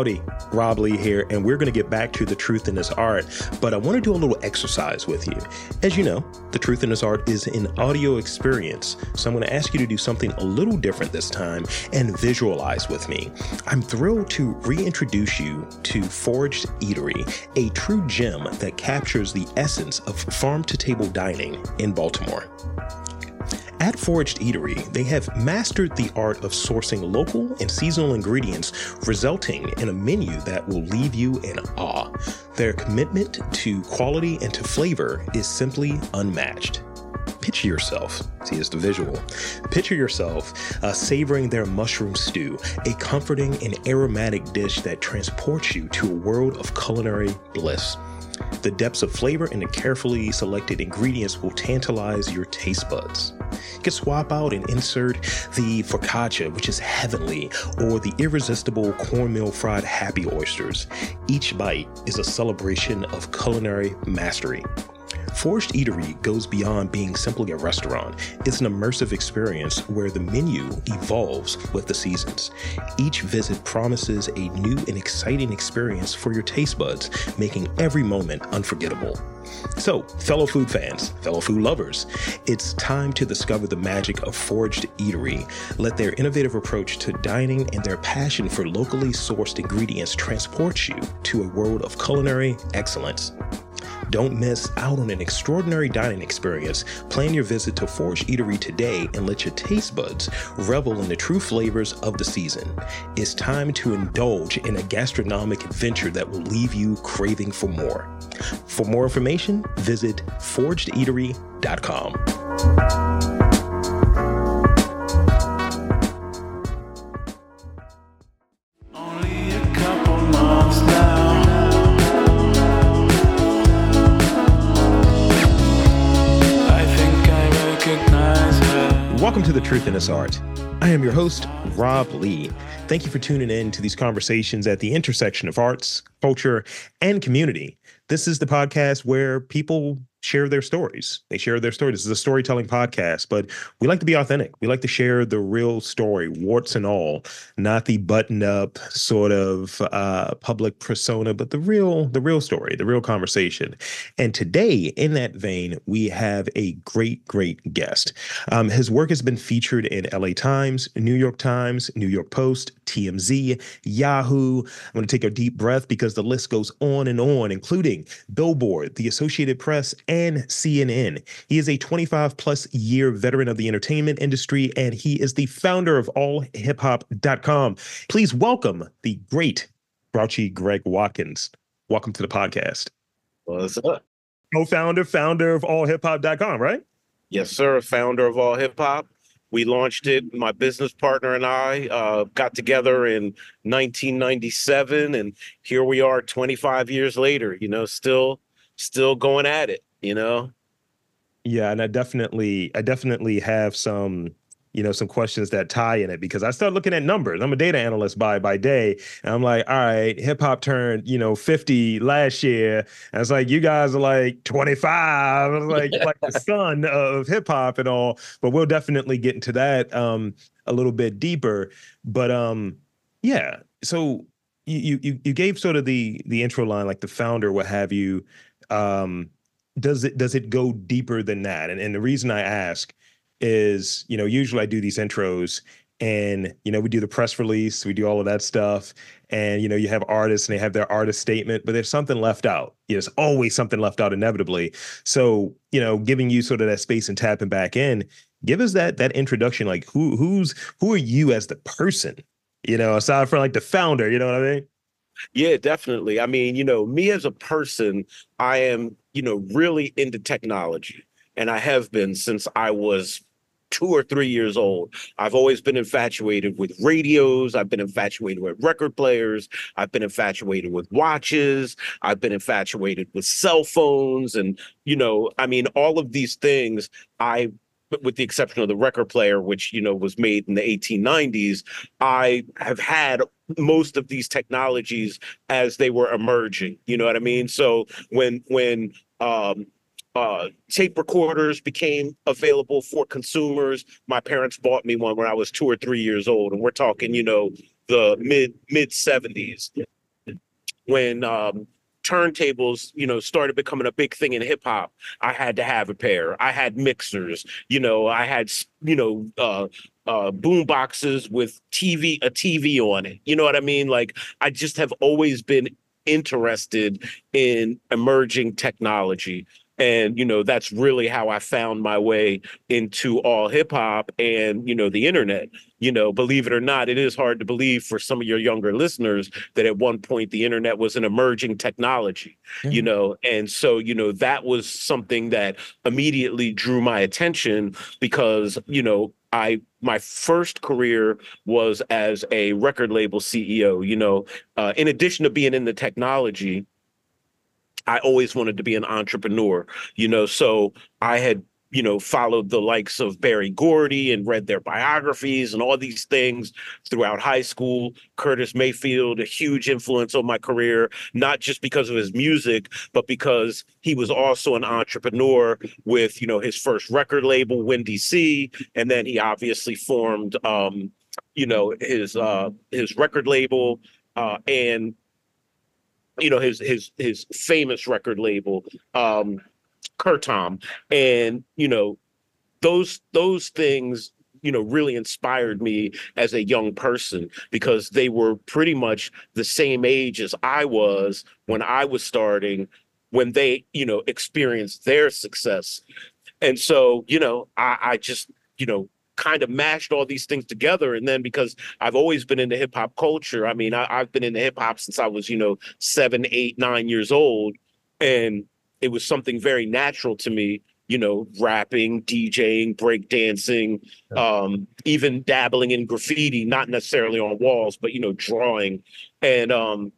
Howdy, Rob Lee here, and we're going to get back to the truth in this art. But I want to do a little exercise with you. As you know, the truth in this art is an audio experience. So I'm going to ask you to do something a little different this time and visualize with me. I'm thrilled to reintroduce you to Foraged Eatery, a true gem that captures the essence of farm to table dining in Baltimore. At Foraged Eatery, they have mastered the art of sourcing local and seasonal ingredients, resulting in a menu that will leave you in awe. Their commitment to quality and to flavor is simply unmatched. Picture yourself, see, it's the visual. Picture yourself uh, savoring their mushroom stew, a comforting and aromatic dish that transports you to a world of culinary bliss. The depths of flavor and the carefully selected ingredients will tantalize your taste buds. You can swap out and insert the focaccia, which is heavenly, or the irresistible cornmeal fried happy oysters. Each bite is a celebration of culinary mastery. Foraged Eatery goes beyond being simply a restaurant. It's an immersive experience where the menu evolves with the seasons. Each visit promises a new and exciting experience for your taste buds, making every moment unforgettable. So, fellow food fans, fellow food lovers, it's time to discover the magic of Foraged Eatery. Let their innovative approach to dining and their passion for locally sourced ingredients transport you to a world of culinary excellence. Don't miss out on an extraordinary dining experience. Plan your visit to Foraged Eatery today and let your taste buds revel in the true flavors of the season. It's time to indulge in a gastronomic adventure that will leave you craving for more. For more information, visit foragedeatery.com. to The Truth in This Art. I am your host, Rob Lee. Thank you for tuning in to these conversations at the intersection of arts, culture, and community. This is the podcast where people share their stories. They share their stories. This is a storytelling podcast, but we like to be authentic. We like to share the real story, warts and all, not the buttoned up sort of uh, public persona, but the real, the real story, the real conversation. And today, in that vein, we have a great, great guest. Um, his work has been featured in LA Times, New York Times, New York Post, TMZ, Yahoo. I'm going to take a deep breath because the list goes on and on, including Billboard, the Associated Press, and CNN. He is a 25 plus year veteran of the entertainment industry, and he is the founder of allhiphop.com. Please welcome the great Grouchy Greg Watkins. Welcome to the podcast. What's up? Co-founder, founder of allhiphop.com, right? Yes, sir. Founder of All Hip Hop. We launched it. My business partner and I uh, got together in 1997, and here we are, 25 years later. You know, still, still going at it. You know. Yeah, and I definitely, I definitely have some, you know, some questions that tie in it because I start looking at numbers. I'm a data analyst by by day, and I'm like, all right, hip hop turned, you know, 50 last year, and it's like you guys are like 25, I was like like the son of hip hop and all. But we'll definitely get into that um a little bit deeper. But um, yeah, so you you you gave sort of the the intro line, like the founder, what have you. Um, does it does it go deeper than that? And and the reason I ask is, you know, usually I do these intros and you know we do the press release, we do all of that stuff, and you know you have artists and they have their artist statement, but there's something left out. There's always something left out inevitably. So you know, giving you sort of that space and tapping back in, give us that that introduction. Like who who's who are you as the person? You know, aside from like the founder, you know what I mean? Yeah, definitely. I mean, you know, me as a person, I am, you know, really into technology, and I have been since I was two or three years old. I've always been infatuated with radios. I've been infatuated with record players. I've been infatuated with watches. I've been infatuated with cell phones. And, you know, I mean, all of these things I with the exception of the record player, which you know was made in the 1890s, I have had most of these technologies as they were emerging. You know what I mean? So when when um, uh, tape recorders became available for consumers. My parents bought me one when I was two or three years old, and we're talking, you know, the mid mid 70s when um turntables you know started becoming a big thing in hip hop i had to have a pair. I had mixers you know i had you know uh uh boom boxes with tv a tv on it you know what i mean? Like i just have always been interested in emerging technology and you know that's really how i found my way into all hip hop and you know the internet. You know believe it or not it is hard to believe for some of your younger listeners that at one point the internet was an emerging technology you know? And so you know that was something that immediately drew my attention because you know i my first career was as a record label ceo you know? Uh, in addition to being in the technology I always wanted to be an entrepreneur, you know. So I had, you know, followed the likes of Berry Gordy and read their biographies and all these things throughout high school. Curtis Mayfield, a huge influence on my career, not just because of his music, but because he was also an entrepreneur with, you know, his first record label, Windy C, and then he obviously formed, um, you know, his uh, his record label uh, and you know his his his famous record label um Curtom. And you know those those things you know really inspired me as a young person because they were pretty much the same age as I was when I was starting when they you know experienced their success. And so you know I I just you know kind of mashed all these things together. And then because I've always been into hip hop culture I mean I, I've been into hip hop since I was you know seven eight nine years old. And it was something very natural to me you know rapping djing breakdancing um even dabbling in graffiti not necessarily on walls but you know drawing. And um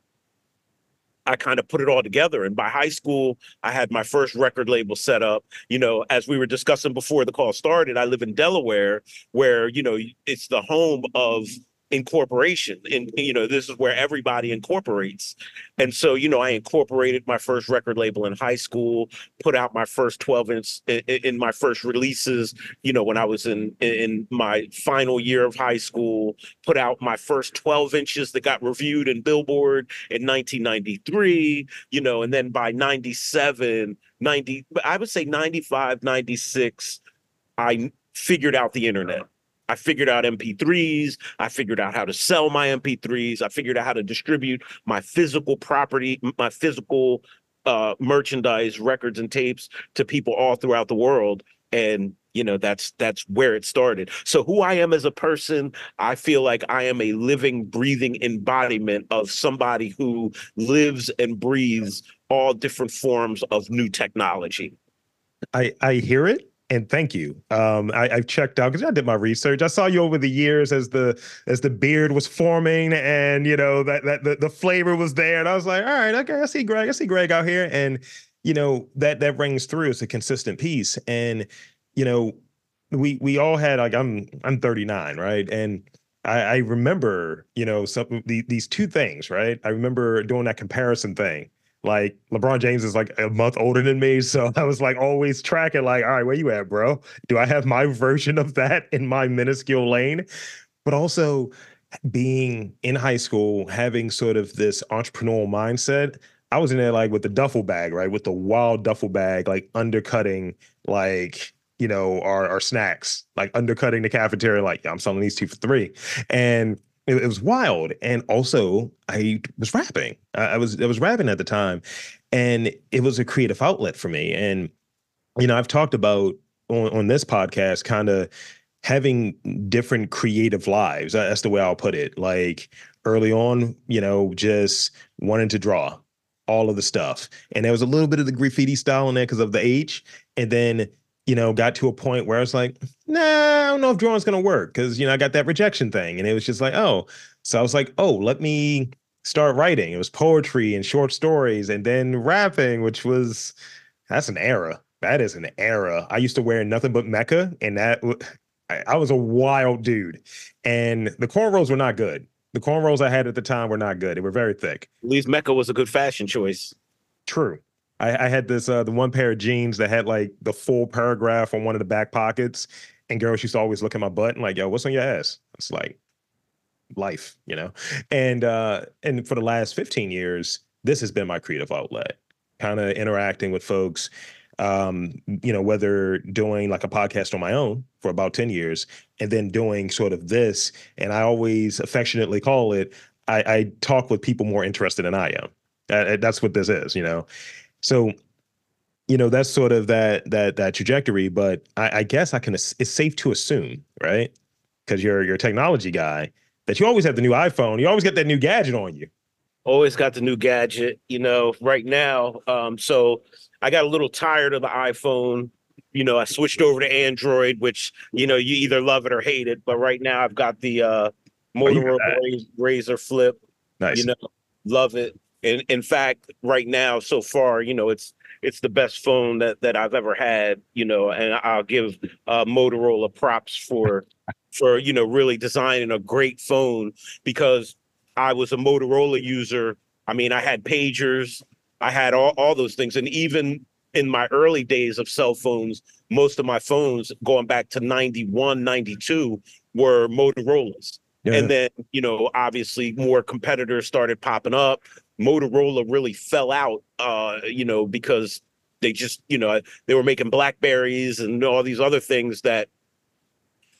I kind of put it all together. And by high school, I had my first record label set up. You know, as we were discussing before the call started, I live in Delaware, where, you know, it's the home of incorporation. And, you know, this is where everybody incorporates. And so, you know, I incorporated my first record label in high school, put out my first 12 inch in, in my first releases, you know, when I was in in my final year of high school, put out my first 12 inches that got reviewed in Billboard in 1993, you know, and then by 97, 90, I would say 95, 96, I figured out the internet. I figured out MP3s. I figured out how to sell my MP3s. I figured out how to distribute my physical property, my physical uh, merchandise, records, and tapes to people all throughout the world. And you know that's that's where it started. So who I am as a person, I feel like I am a living, breathing embodiment of somebody who lives and breathes all different forms of new technology. I I hear it and thank you. Um, I, I've checked out because I did my research. I saw you over the years as the as the beard was forming, and you know that that the, the flavor was there, and I was like, all right, okay, I see Greg, I see Greg out here, and you know that that rings through as a consistent piece, and you know we we all had like I'm I'm 39, right, and I, I remember you know some the, these two things, right. I remember doing that comparison thing like LeBron James is like a month older than me, so I was like always tracking, like, all right, where you at, bro? Do I have my version of that in my minuscule lane? But also being in high school, having sort of this entrepreneurial mindset. I was in there like with the duffel bag, right? With the wild duffel bag, like undercutting, like you know, our our snacks, like undercutting the cafeteria. Like, yeah, I'm selling these two for three, and it, it was wild. And also, I was rapping. I, I was I was rapping at the time, and it was a creative outlet for me. And you know, I've talked about on, on this podcast, kind of having different creative lives. That's the way I'll put it. Like early on, you know, just wanting to draw all of the stuff, and there was a little bit of the graffiti style in there because of the age, and then you know, got to a point where I was like, nah, I don't know if drawing's gonna work because you know I got that rejection thing, and it was just like, oh, so I was like, oh, let me start writing. It was poetry and short stories, and then rapping, which was that's an era. That is an era. I used to wear nothing but Mecca, and that I was a wild dude, and the cornrows were not good. The cornrows I had at the time were not good. They were very thick. At least Mecca was a good fashion choice. True. I, I had this uh the one pair of jeans that had like the full paragraph on one of the back pockets, and girls used to always look at my butt and like, "Yo, what's on your ass?" It's like, life, you know. And uh and for the last 15 years, this has been my creative outlet. Kind of interacting with folks um, you know, whether doing like a podcast on my own for about 10 years and then doing sort of this. And I always affectionately call it, I, I talk with people more interested than I am. Uh, that's what this is, you know. So, you know, that's sort of that that that trajectory. But I, I guess I can. It's safe to assume, right? Because you're you're a technology guy that you always have the new iPhone. You always get that new gadget on you. Always got the new gadget. You know, right now. Um, so I got a little tired of the iPhone. You know, I switched over to Android, which you know you either love it or hate it. But right now, I've got the uh, Motorola Razr Flip. Nice. You know, love it. And in fact, right now, so far, you know, it's it's the best phone that that I've ever had. You know, and I'll give uh, Motorola props for for you know really designing a great phone because I was a Motorola user. I mean, I had pagers, I had all, all those things. And even in my early days of cell phones, most of my phones going back to 91, 92 were Motorola's. Yeah. And then, you know, obviously more competitors started popping up. Motorola really fell out, uh, you know, because they just, you know, they were making Blackberries and all these other things that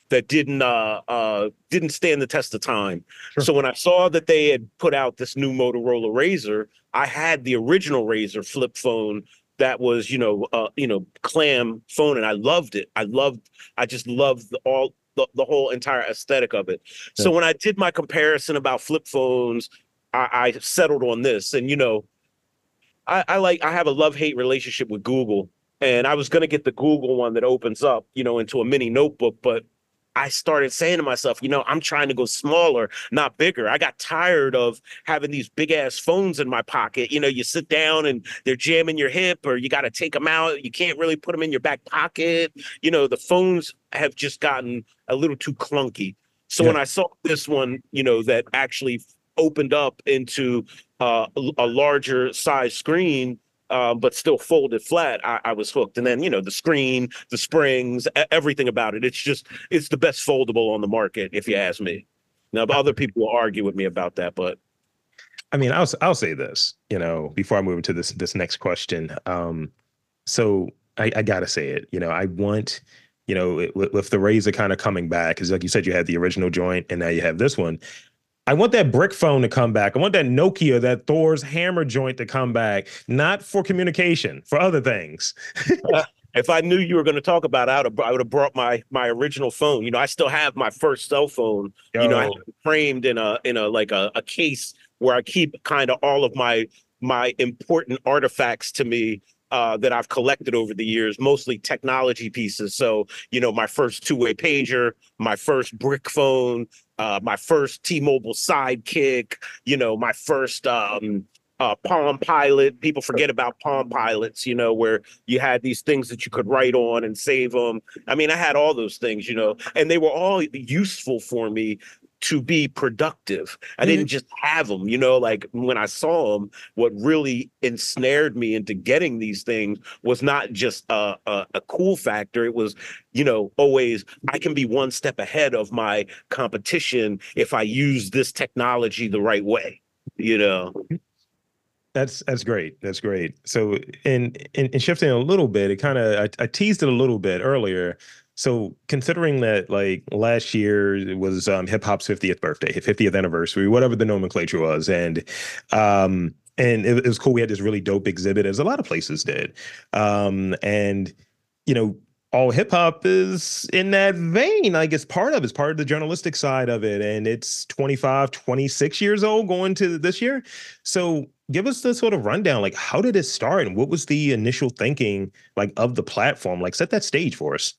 that didn't uh, uh, didn't stand the test of time. Sure. So when I saw that they had put out this new Motorola Razr, I had the original Razr flip phone that was you know uh, you know clam phone, and I loved it. I loved I just loved the, all the, the whole entire aesthetic of it. Yeah. So when I did my comparison about flip phones, I, I settled on this, and you know. I, I like I have a love hate relationship with Google and I was going to get the Google one that opens up, you know, into a mini notebook, but I started saying to myself, you know, I'm trying to go smaller, not bigger. I got tired of having these big ass phones in my pocket. You know, you sit down and they're jamming your hip, or you got to take them out. You can't really put them in your back pocket. You know, the phones have just gotten a little too clunky. So yeah. when I saw this one, you know, that actually opened up into uh, a larger size screen, um, but still folded flat, I, I, was hooked. And then, you know, the screen, the springs, everything about it. It's just, it's the best foldable on the market, if you ask me. Now, other people will argue with me about that, but. I mean, I'll, I'll say this, you know, before I move into this, this next question. Um, so I, I gotta say it, you know, I want, you know, with, with the Razr kind of coming back, because like you said, you had the original joint and now you have this one. I want that brick phone to come back. I want that Nokia, that Thor's hammer joint to come back, not for communication, for other things. uh, if I knew you were going to talk about it, I would, have, I would have brought my my original phone. You know, I still have my first cell phone. Yo. You know, I framed in a in a like a, a case where I keep kind of all of my my important artifacts to me uh, that I've collected over the years, mostly technology pieces. So, you know, my first two-way pager, my first brick phone, uh, my first T-Mobile sidekick, you know, my first um, uh, Palm Pilot. People forget about Palm Pilots, you know, where you had these things that you could write on and save them. I mean, I had all those things, you know, and they were all useful for me to be productive. I didn't mm-hmm. just have them, you know, like when I saw them, what really ensnared me into getting these things was not just a, a, a, cool factor. It was, you know, always I can be one step ahead of my competition if I use this technology the right way, you know. That's that's great. That's great. So in in, in shifting a little bit, it kind of I, I teased it a little bit earlier so considering that like last year was um, hip hop's 50th birthday, 50th anniversary, whatever the nomenclature was, and um, and it, it, was cool. We had this really dope exhibit, as a lot of places did, um, and you know. All hip hop is in that vein. Like it's part of it's part of the journalistic side of it. And it's 25, 26 years old going to this year. So give us the sort of rundown. Like, how did it start and what was the initial thinking like of the platform? Like set that stage for us.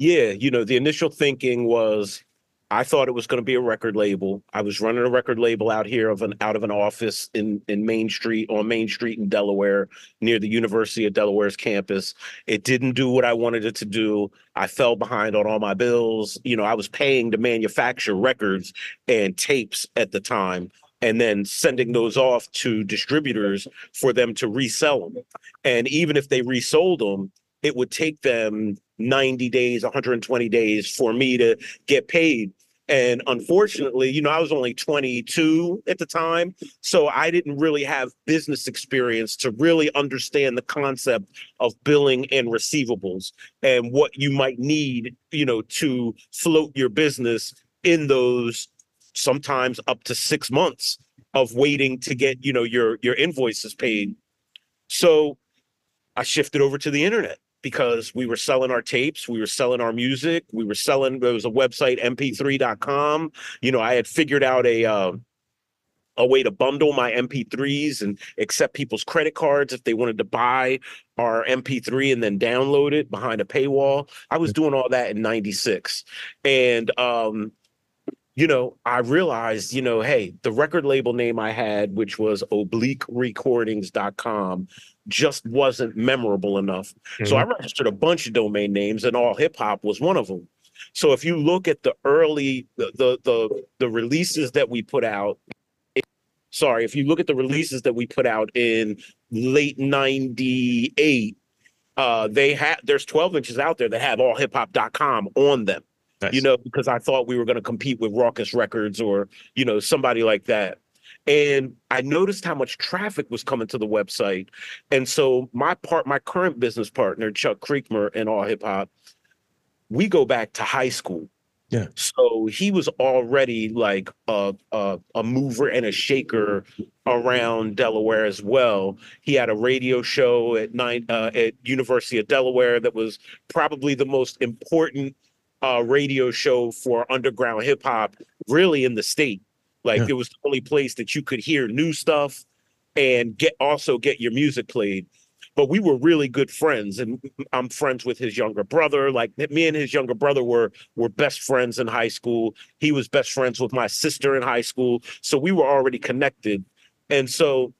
Yeah, you know, the initial thinking was I thought it was going to be a record label. I was running a record label out here of an out of an office in in Main Street on Main Street in Delaware near the University of Delaware's campus. It didn't do what I wanted it to do. I fell behind on all my bills. You know, I was paying to manufacture records and tapes at the time and then sending those off to distributors for them to resell them. And even if they resold them, it would take them 90 days, 120 days for me to get paid. And unfortunately, you know, I was only 22 at the time. So I didn't really have business experience to really understand the concept of billing and receivables and what you might need, you know, to float your business in those sometimes up to six months of waiting to get, you know, your your invoices paid. So I shifted over to the internet because we were selling our tapes, we were selling our music, we were selling. There was a website, mp3.com. You know, I had figured out a uh, a way to bundle my MP3s and accept people's credit cards if they wanted to buy our MP3 and then download it behind a paywall. I was doing all that in '96, and um, you know, I realized, you know, hey, the record label name I had, which was obliquerecordings.com, just wasn't memorable enough. So I registered a bunch of domain names, and all hip hop was one of them. So if you look at the early the the the, the releases that we put out, sorry, if you look at the releases that we put out in late 98, uh they had there's 12 inches out there that have all hip hop.com on them Nice. you know, because I thought we were going to compete with Rawkus Records or, you know, somebody like that. And I noticed how much traffic was coming to the website. And so my part, my current business partner, Chuck Creekmur and All Hip Hop, we go back to high school. Yeah. So he was already like a, a a mover and a shaker around Delaware as well. He had a radio show at nine uh, at University of Delaware that was probably the most important uh, radio show for underground hip hop, really in the state. Like Yeah. it was the only place that you could hear new stuff and get also get your music played. But we were really good friends, and I'm friends with his younger brother. Like me and his younger brother were were best friends in high school. He was best friends with my sister in high school, so we were already connected. And so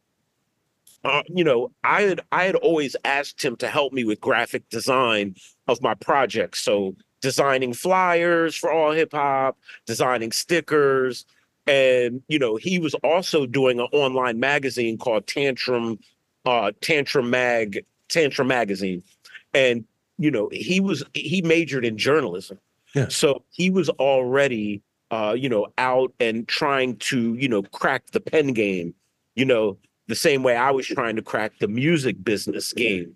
uh, you know, I had I had always asked him to help me with graphic design of my projects. So designing flyers for all hip hop, designing stickers, and you know, he was also doing an online magazine called Tantrum, uh, Tantrum Mag, Tantrum Magazine, and you know, he was he majored in journalism, Yeah. so he was already uh, you know out and trying to you know crack the pen game, you know, the same way I was trying to crack the music business game.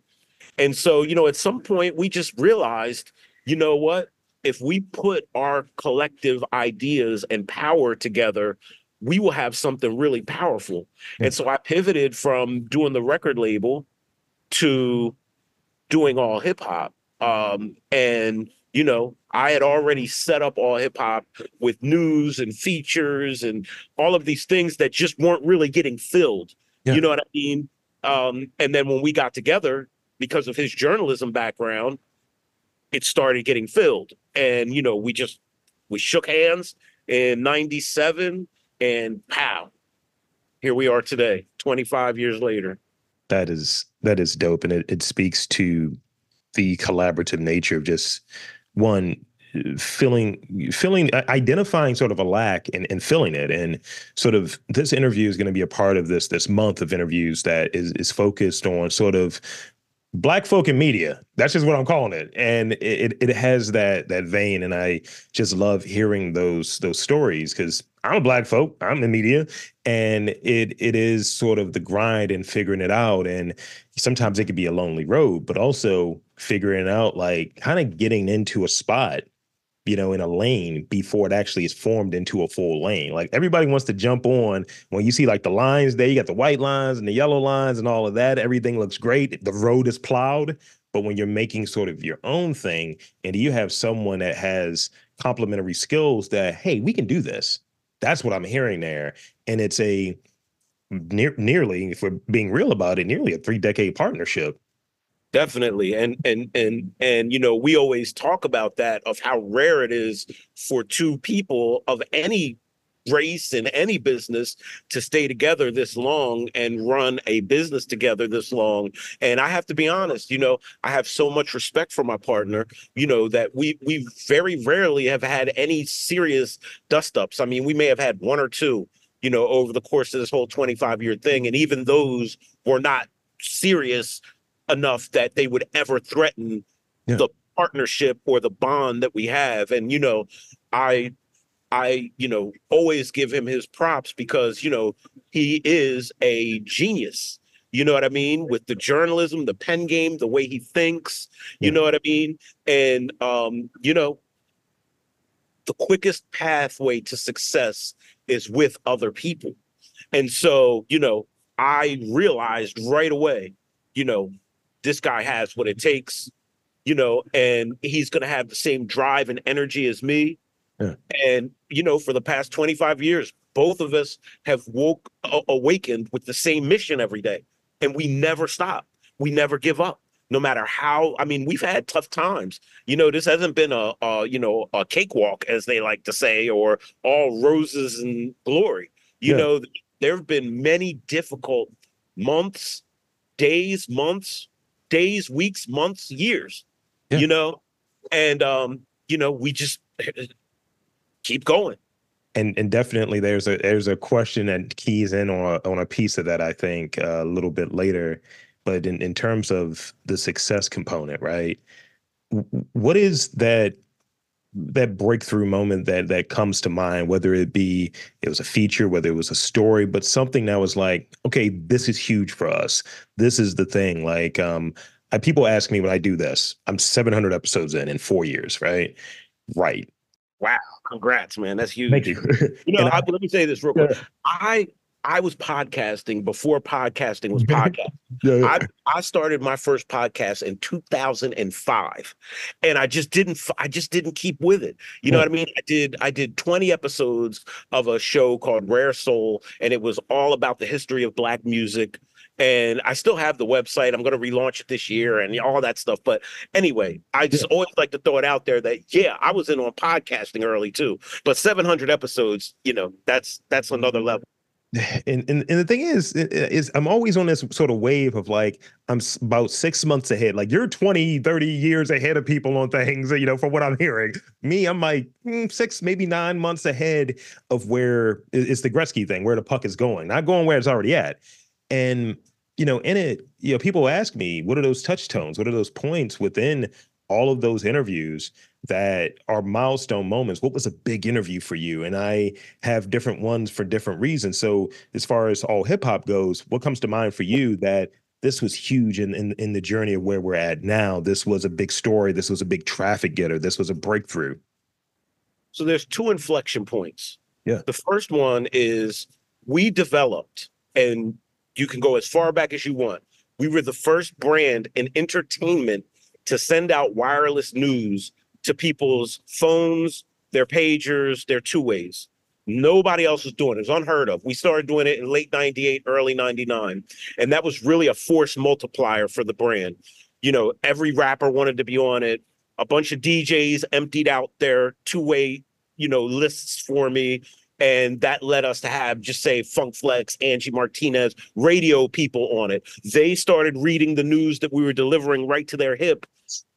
And so, you know, at some point we just realized, you know what? If we put our collective ideas and power together, we will have something really powerful. And so I pivoted from doing the record label to doing all hip hop. Um, and you know, I had already set up all hip hop with news and features and all of these things that just weren't really getting filled. Yeah. You know what I mean? Um, and then when we got together, because of his journalism background, it started getting filled. And you know, we just we shook hands in 97 and pow, here we are today, 25 years later. that is that is dope and it, it speaks to the collaborative nature of just one filling filling uh, identifying sort of a lack and, and filling it and sort of this interview is going to be a part of this this month of interviews that is is focused on sort of black folk in media that's just what i'm calling it. And it it has that that vein and i just love hearing those those stories because i'm a black folk i'm in media and it it is sort of the grind and figuring it out and sometimes it could be a lonely road but also figuring out like kind of getting into a spot you know in a lane before it actually is formed into a full lane. Like everybody wants to jump on. When you see like the lines there you got the white lines and the yellow lines and all of that everything looks great. The road is plowed. But when you're making sort of your own thing and you have someone that has complementary skills that hey we can do this. That's what i'm hearing there. And it's a near, nearly if we're being real about it nearly a three decade partnership Definitely. And and and and you know, we always talk about that of how rare it is for two people of any race in any business to stay together this long and run a business together this long. And i have to be honest you know i have so much respect for my partner you know that we we very rarely have had any serious dust ups. I mean we may have had one or two you know over the course of this whole 25 year thing. And even those were not serious enough that they would ever threaten Yeah. the partnership or the bond that we have and you know i I, you know, always give him his props because, you know, he is a genius. You know what I mean? With the journalism, the pen game, the way he thinks, you Yeah. know what I mean? And um, you know, the quickest pathway to success is with other people. And so, you know, I realized right away, you know, this guy has what it takes, you know, and he's going to have the same drive and energy as me. Yeah. And, you know, for the past 25 years, both of us have woke awakened with the same mission every day. And we never stop. We never give up. No matter how, I mean, we've had tough times. You know, this hasn't been a, a you know, a cakewalk, as they like to say, or all roses and glory. You Yeah. know, there have been many difficult months, days, months, days, weeks, months, years. Yeah. You know, and um, you know, we just keep going. and and definitely there's a there's a question that keys in on a, on a piece of that I think uh, a little bit later, but in in terms of the success component, right? What is that that breakthrough moment that that comes to mind? Whether it be it was a feature, whether it was a story, but something that was like, okay, this is huge for us. This is the thing. Like, um, I, people ask me when I do this, I'm 700 episodes in in four years, right? Right. Wow congrats, man. That's huge. Thank you. You know, I, let me say this real quick. I I was podcasting before podcasting was podcast. Yeah, I I started my first podcast in 2005, and I just didn't I just didn't keep with it. You know Yeah. what I mean? I did I did 20 episodes of a show called Rare Soul, and it was all about the history of Black music. And I still have the website. I'm going to relaunch it this year and all that stuff. But anyway, I just always like to throw it out there that yeah, I was in on podcasting early too. But 700 episodes, you know, that's that's another level. and, and and the thing is is i'm always on this sort of wave of like i'm about six months ahead. Like you're 20 30 years ahead of people on things you know from what i'm hearing. Me i'm like mm, six maybe nine months ahead of where it's the gretzky thing where the puck is going not going where it's already at. And you know in it you know people ask me what are those touch tones? What are those points within all of those interviews that are milestone moments what was a big interview for you and i have different ones for different reasons. So as far as all hip hop goes, what comes to mind for you that this was huge in, in in the journey of where we're at now? This was a big story. This was a big traffic getter. This was a breakthrough. So there's two inflection points. Yeah. The first one is we developed, and you can go as far back as you want. We were the first brand in entertainment to send out wireless news to people's phones, their pagers, their two ways. Nobody else was doing it. It was unheard of. We started doing it in late 98, early 99. And that was really a force multiplier for the brand. You know, every rapper wanted to be on it. A bunch of DJs emptied out their two way, you know, lists for me. And that led us to have just say Funk Flex, Angie Martinez, radio people on it. They started reading the news that we were delivering right to their hip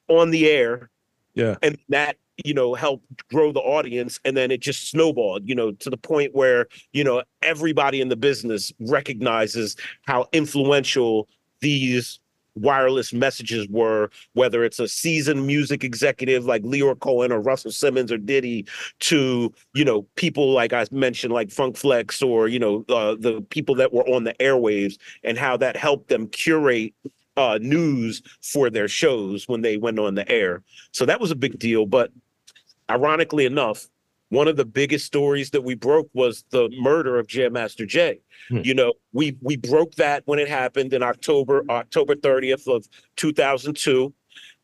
on the air Yeah. and that you know helped grow the audience and then it just snowballed you know to the point where you know everybody in the business recognizes how influential these wireless messages were whether it's a seasoned music executive like Lyor Cohen or Russell Simmons or Diddy to you know people like I mentioned like Funk Flex or you know uh, the people that were on the airwaves and how that helped them curate uh, news for their shows when they went on the air so that was a big deal. But ironically enough, one of the biggest stories that we broke was the murder of Jam Master Jay. Hmm. You know, we we broke that when it happened in October, October 30th of 2002.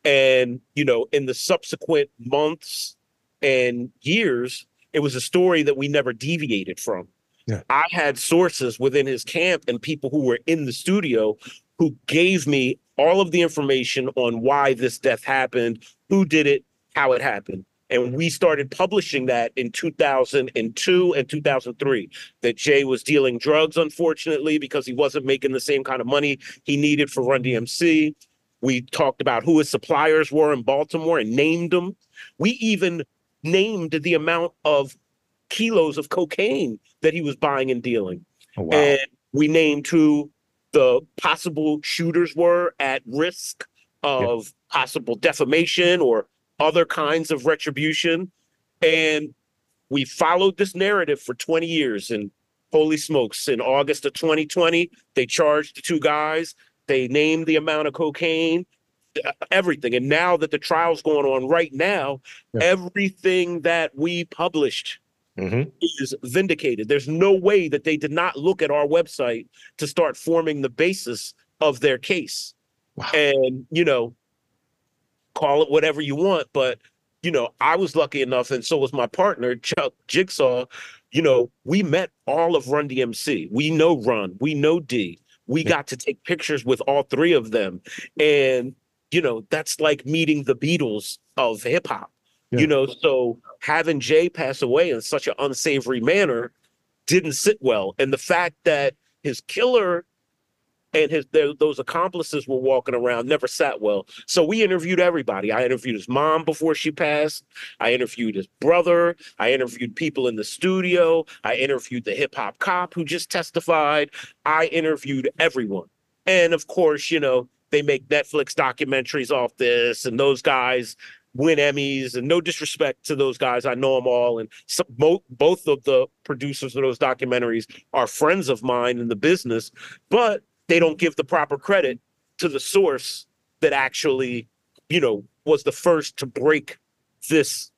And, you know, in the subsequent months and years, it was a story that we never deviated from. Yeah. I had sources within his camp and people who were in the studio who gave me all of the information on why this death happened, who did it, how it happened. And we started publishing that in 2002 and 2003 that Jay was dealing drugs, unfortunately, because he wasn't making the same kind of money he needed for Run DMC. We talked about who his suppliers were in Baltimore and named them. We even named the amount of kilos of cocaine that he was buying and dealing. Oh, wow. And we named who the possible shooters were at risk of possible defamation or other kinds of retribution. And we followed this narrative for 20 years and holy smokes, in August of 2020, they charged the two guys, they named the amount of cocaine, uh, everything. And now that the trial's going on right now, Yeah. everything that we published Mhm. is vindicated. There's no way that they did not look at our website to start forming the basis of their case. Wow. And, you know, call it whatever you want, but you know, I was lucky enough, and so was my partner, Chuck Jigsaw. You know, we met all of Run DMC. We know Run, we know D. We got to take pictures with all three of them. And, you know, that's like meeting the Beatles of hip hop. Yeah. You know, so having Jay pass away in such an unsavory manner didn't sit well. And the fact that his killer and his their, those accomplices were walking around never sat well. So we interviewed everybody. I interviewed his mom before she passed. I interviewed his brother. I interviewed people in the studio. I interviewed the hip hop cop who just testified. I interviewed everyone. And of course, you know, they make Netflix documentaries off this, and those guys win Emmys. And no disrespect to those guys, I know them all. And so, both both of the producers of those documentaries are friends of mine in the business, but they don't give the proper credit to the source that actually, you know, was the first to break this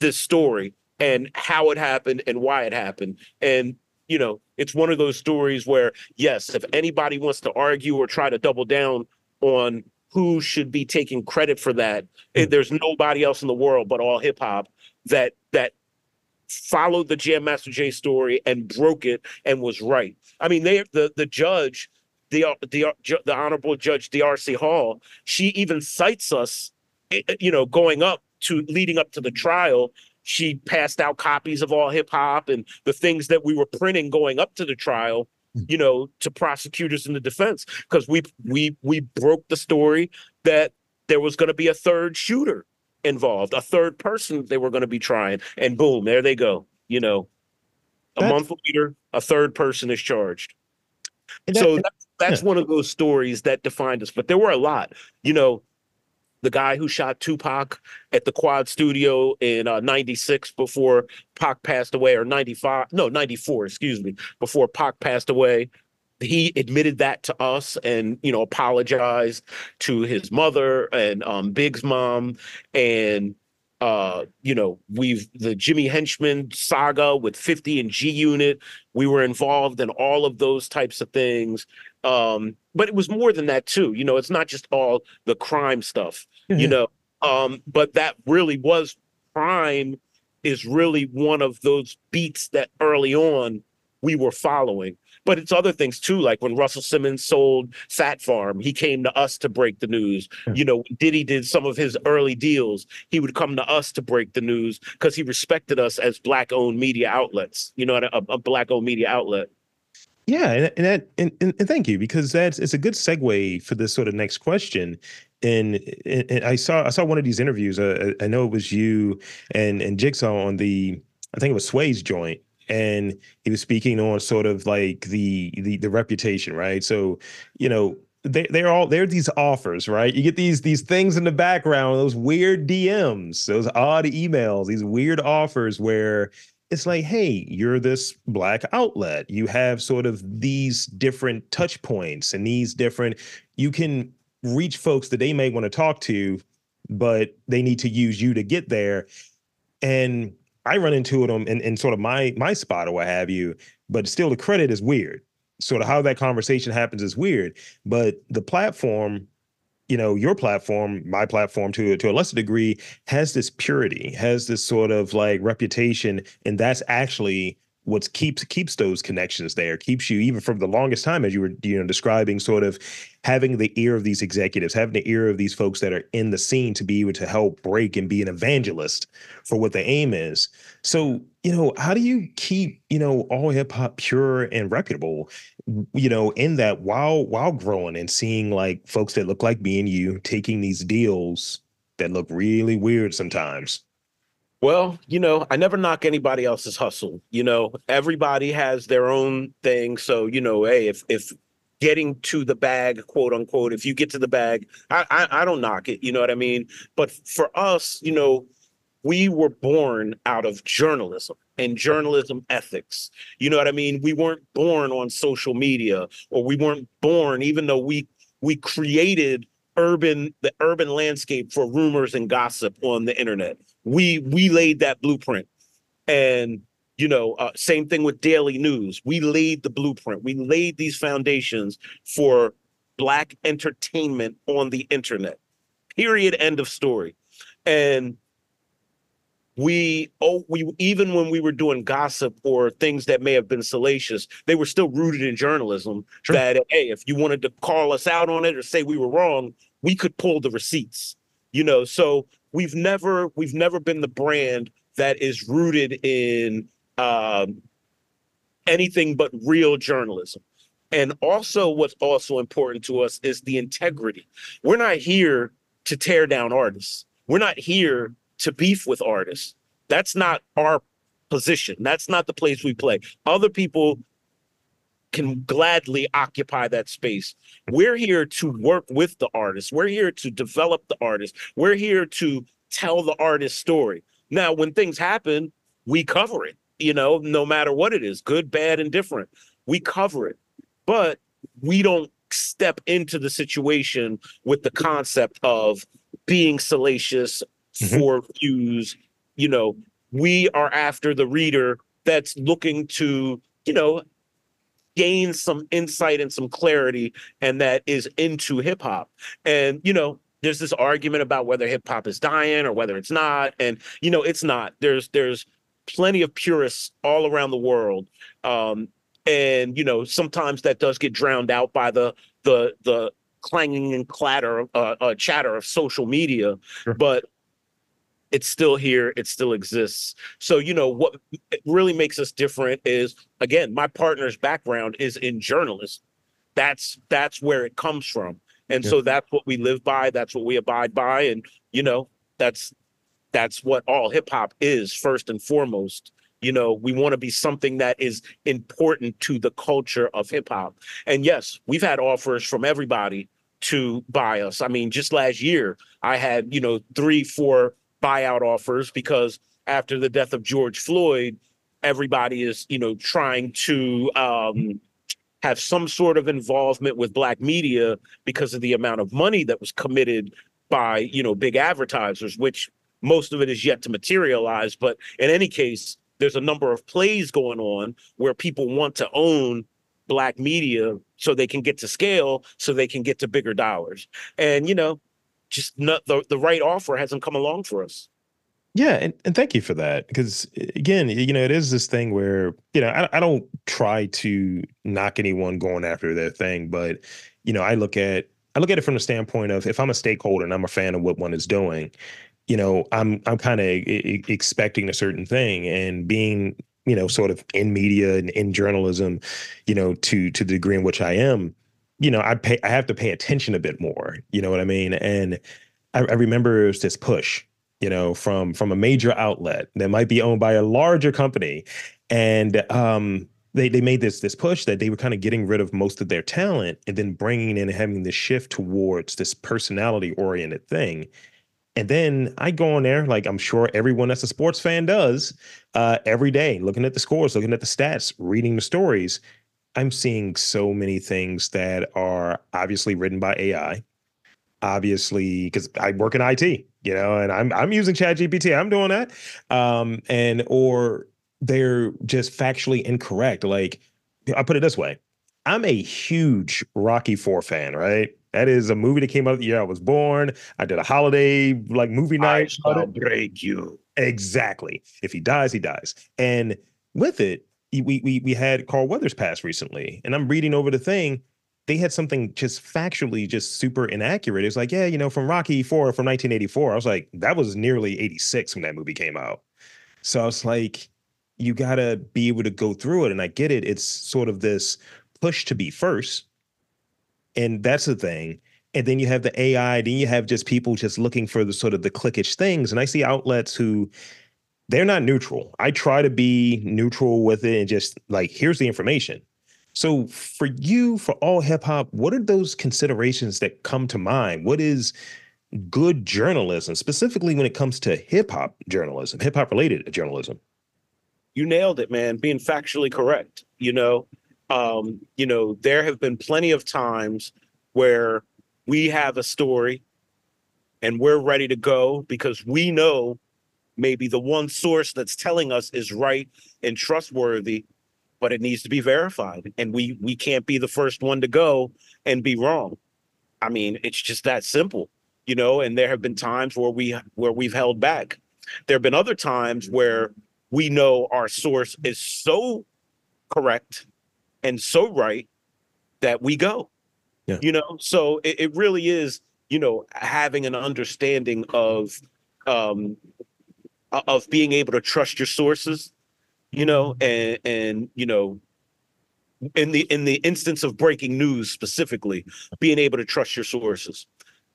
this story and how it happened and why it happened. And you know, it's one of those stories where yes, if anybody wants to argue or try to double down on who should be taking credit for that, eh, there's nobody else in the world but all hip hop that that followed the Jam Master Jay story and broke it and was right. I mean, they the the judge, the the the honorable judge DeArcy Hall, she even cites us, eh, eh, you know, going up to leading up to the trial. She passed out copies of all hip hop and the things that we were printing going up to the trial, Hmm. you know, to prosecutors in the defense because we we we broke the story that there was going to be a third shooter involved, a third person they were going to be trying, and boom, there they go. You know, a That's- month later, a third person is charged. That- so that's, that's one of those stories that defined us. But there were a lot. You know, the guy who shot Tupac at the Quad Studio in uh, '96 before Pac passed away, or '95, no '94, excuse me, before Pac passed away. He admitted that to us, and you know, apologized to his mother and um, Big's mom, and uh, you know, we've the Jimmy Henchman saga with 50 and G Unit. We were involved in all of those types of things. Um, but it was more than that too. You know, it's not just all the crime stuff, you know. Um, but that really was crime is really one of those beats that early on we were following. But it's other things too, like when Russell Simmons sold Phat Farm, he came to us to break the news. Yeah. You know, when Diddy did some of his early deals, he would come to us to break the news because he respected us as black-owned media outlets. You know, a, a black-owned media outlet. Yeah, and and that and, and, and thank you because that's it's a good segue for this sort of next question. And, and, I saw I saw one of these interviews. Uh, I know it was you and and Jigsaw on the I think it was Sway's joint, and he was speaking on sort of like the the the reputation, right? So you know they they're all they're these offers, right? You get these these things in the background, those weird DMs, those odd emails, these weird offers where it's like, hey, you're this black outlet. You have sort of these different touch points and these different, you can reach folks that they may want to talk to, but they need to use you to get there. And I run into on in, in sort of my my spot or what have you, but still the credit is weird. Sort of how that conversation happens is weird. But the platform you know your platform my platform to to a lesser degree has this purity has this sort of like reputation and that's actually what keeps keeps those connections there keeps you even from the longest time as you were you know describing sort of having the ear of these executives having the ear of these folks that are in the scene to be able to help break and be an evangelist for what the aim is. So you know how do you keep you know all hip hop pure and reputable you know in that while while growing and seeing like folks that look like me and you taking these deals that look really weird sometimes Well, you know, I never knock anybody else's hustle. You know, everybody has their own thing. So, you know, hey, if if getting to the bag, quote unquote, if you get to the bag, I I, I don't knock it. You know what I mean? But for us, you know, we were born out of journalism and journalism ethics. You know what I mean? We weren't born on social media or we weren't born even though we we created urban the urban landscape for rumors and gossip on the internet. We we laid that blueprint. And you know, uh, same thing with daily news. We laid the blueprint. We laid these foundations for black entertainment on the internet. Period. End of story. And we oh we even when we were doing gossip or things that may have been salacious they were still rooted in journalism Sure. that hey if you wanted to call us out on it or say we were wrong we could pull the receipts you know? So we've never we've never been the brand that is rooted in um anything but real journalism. And also what's also important to us is the integrity. We're not here to tear down artists. We're not here to beef with artists. That's not our position. That's not the place we play. Other people can gladly occupy that space. We're here to work with the artist. We're here to develop the artist. We're here to tell the artist's story. Now, when things happen, we cover it, you know, no matter what it is, good, bad, and different. We cover it. But we don't step into the situation with the concept of being salacious Mhm. for views. You know, we are after the reader that's looking to, you know, gain some insight and some clarity and that is into hip hop. And, you know, there's this argument about whether hip hop is dying or whether it's not. And, you know, it's not. There's there's plenty of purists all around the world. Um, and you know, sometimes that does get drowned out by the the the clanging and clatter uh, uh chatter of social media, Sure. but it's still here it still exists. So you know what really makes us different is again my partner's background is in journalism that's that's where it comes from. And Yeah. so that's what we live by that's what we abide by and you know that's that's what all hip hop is first and foremost. You know we want to be something that is important to the culture of hip hop. And yes we've had offers from everybody to buy us. I mean just last year i had you know three four buyout offers because after the death of george floyd everybody is you know trying to um have some sort of involvement with black media because of the amount of money that was committed by you know big advertisers which most of it is yet to materialize. But in any case there's a number of plays going on where people want to own black media so they can get to scale so they can get to bigger dollars. And you know just not the, the right offer hasn't come along for us. Yeah, and, and thank you for that because again, you know, it is this thing where you know I, I don't try to knock anyone going after their thing, but you know, I look at I look at it from the standpoint of if I'm a stakeholder and I'm a fan of what one is doing, you know, I'm I'm kind of expecting a certain thing and being you know sort of in media and in journalism, you know, to to the degree in which I am, you know, I pay I have to pay attention a bit more. You know what I mean? And I, I remember it was this push you know, from from a major outlet that might be owned by a larger company, and um, they they made this this push that they were kind of getting rid of most of their talent and then bringing in and having this shift towards this personality oriented thing. And then I go on there, like I'm sure everyone that's a sports fan does, uh, every day, looking at the scores, looking at the stats, reading the stories. I'm seeing so many things that are obviously written by AI obviously because I work in IT, you know, and I'm I'm using ChatGPT. I'm doing that. Um, and or they're just factually incorrect. Like I put it this way. I'm a huge Rocky 4 fan, right? That is a movie that came out the year I was born. I did a holiday like movie night. I shall break you Exactly. If he dies, he dies. And with it, we we we had Carl Weathers pass recently, and I'm reading over the thing. They had something just factually just super inaccurate. It's like, yeah, you know, from Rocky Four from 1984. I was like, that was nearly 86 when that movie came out. So I was like, you gotta be able to go through it. And I get it. It's sort of this push to be first, and that's the thing. And then you have the AI. Then you have just people just looking for the sort of the clickish things. And I see outlets who they're not neutral. I try to be neutral with it and just like, here's the information. So for you, for all hip hop, what are those considerations that come to mind? What is good journalism, specifically when it comes to hip hop journalism, hip hop related journalism? You nailed it, man. Being factually correct. You know, um, you know, there have been plenty of times where we have a story and we're ready to go because we know maybe the one source that's telling us is right and trustworthy but it needs to be verified and we we can't be the first one to go and be wrong. I mean it's just that simple you know and there have been times where we where we've held back. There have been other times where we know our source is so correct and so right that we go. Yeah. you know so it, it really is you know having an understanding of um of being able to trust your sources you know and and you know in the in the instance of breaking news specifically being able to trust your sources.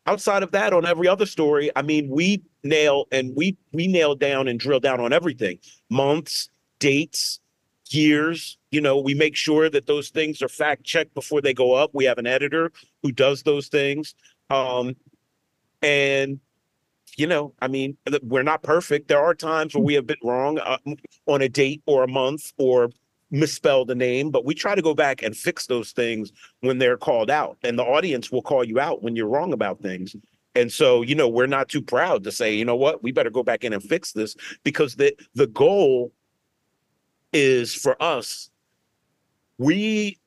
Outside of that on every other story i mean we nail and we we nail down and drill down on everything. Months dates years you know we make sure that those things are fact checked before they go up. We have an editor who does those things. Um and you know i mean we're not perfect. There are times where we have been wrong uh, on a date or a month or misspelled a name but we try to go back and fix those things when they're called out and the audience will call you out when you're wrong about things. And so you know we're not too proud to say you know what? We better go back in and fix this because the the goal is for us we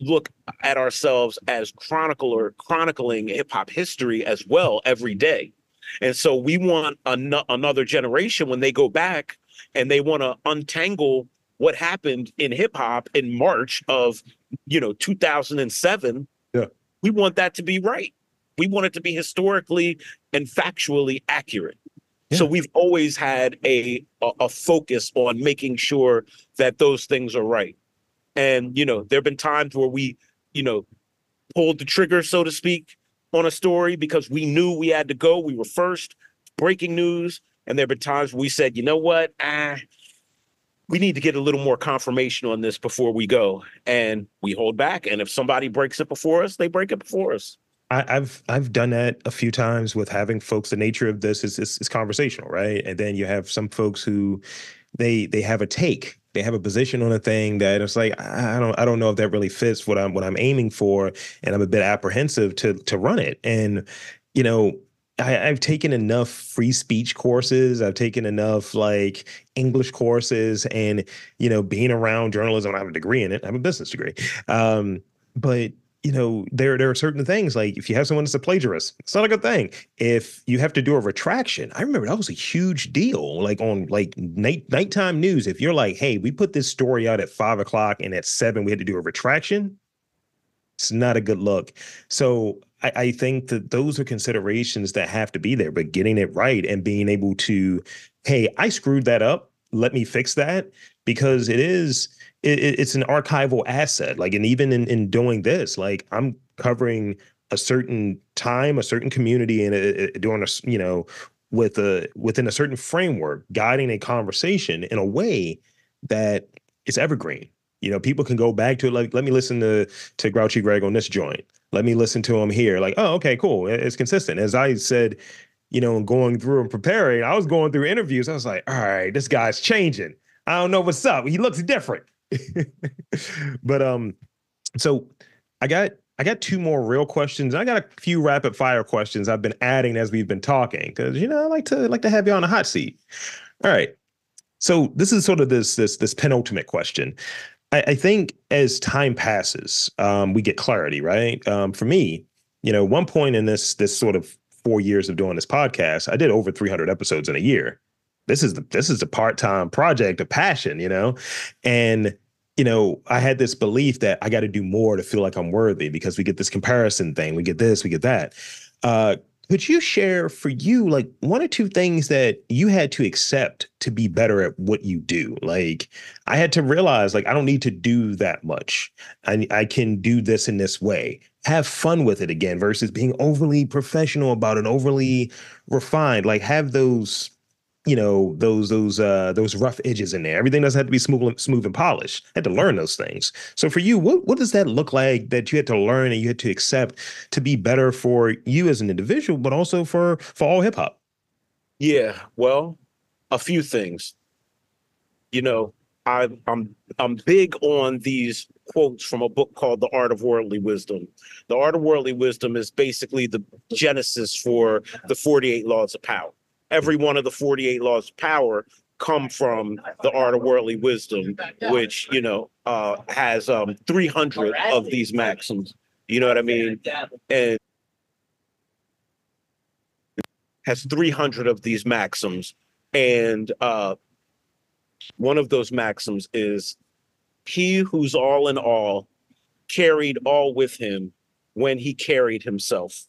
look at ourselves as chronicler chronicling hip hop history as well every day and so we want an- another generation when they go back and they want to untangle what happened in hip hop in March of, you know, 2007. Yeah. We want that to be right. We want it to be historically and factually accurate. So we've always had a, a a focus on making sure that those things are right. And you know, there've been times where we, you know, pulled the trigger, so to speak, on a story because we knew we had to go. We were first, breaking news. And there have been times we said, you know what? Ah, we need to get a little more confirmation on this before we go. And we hold back. And if somebody breaks it before us, they break it before us. I, I've I've done that a few times with having folks. The nature of this is is, is conversational, right? And then you have some folks who they they have a take, they have a position on a thing that it's like I don't I don't know if that really fits what I'm what I'm aiming for, and I'm a bit apprehensive to to run it. And you know, I, I've taken enough free speech courses. I've taken enough like English courses, and you know, being around journalism. I have a degree in it. I have a business degree, um, but you know, there there are certain things like if you have someone that's a plagiarist, it's not a good thing. If you have to do a retraction, I remember that was a huge deal. Like on like night nighttime news, if you're like, hey, we put this story out at five o'clock and at seven we had to do a retraction, it's not a good look. So I, I think that those are considerations that have to be there, but getting it right and being able to, hey, I screwed that up. Let me fix that because it is it, it- it's an archival asset. Like, and even in in doing this, like I'm covering a certain time, a certain community, and uh, uh, doing a you know with a within a certain framework, guiding a conversation in a way that it's evergreen. You know, people can go back to it. Like, let me listen to to Grouchy Greg on this joint. Let me listen to him here. Like, oh, okay, cool. It's consistent. As I said, you know, going through and preparing, I was going through interviews. I was like, all right, this guy's changing. I don't know what's up. He looks different. but um, so I got I got two more real questions. I got a few rapid fire questions I've been adding as we've been talking because you know I like to like to have you on a hot seat. All right. So this is sort of this this this penultimate question. I, I think as time passes, um, we get clarity, right? Um, for me, you know, one point in this this sort of four years of doing this podcast, I did over 300 episodes in a year. This is the this is a part time project, a passion, you know, and you know, I had this belief that I got to do more to feel like I'm worthy because we get this comparison thing, we get this, we get that. Uh, could you share for you like one or two things that you had to accept to be better at what you do? Like I had to realize like I don't need to do that much. I I can do this in this way. Have fun with it again versus being overly professional about it, overly refined. Like have those you know those those uh those rough edges in there. Everything doesn't have to be smooth smooth and polished. I had to learn those things. So for you, what what does that look like that you had to learn and you had to accept to be better for you as an individual, but also for for all hip hop? Yeah, well, a few things. You know, I, I'm I'm big on these quotes from a book called The Art of Worldly Wisdom. The Art of Worldly Wisdom is basically the genesis for the 48 laws of power. Every one of the 48 laws of power come from the art of worldly wisdom, which, you know, uh, has um, 300 of these maxims. You know what I mean? And has 300 of these maxims. And uh, one of those maxims is he who's all in all carried all with him when he carried himself.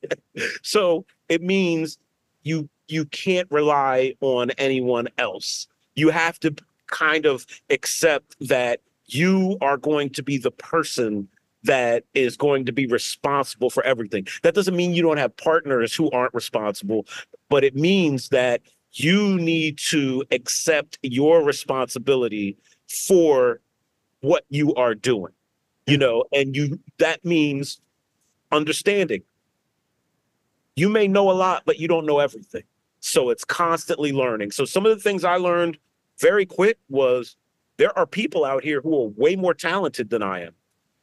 so it means you you can't rely on anyone else. You have to kind of accept that you are going to be the person that is going to be responsible for everything. That doesn't mean you don't have partners who aren't responsible, but it means that you need to accept your responsibility for what you are doing. You know, and you that means understanding. You may know a lot, but you don't know everything. So it's constantly learning. So some of the things I learned very quick was there are people out here who are way more talented than I am.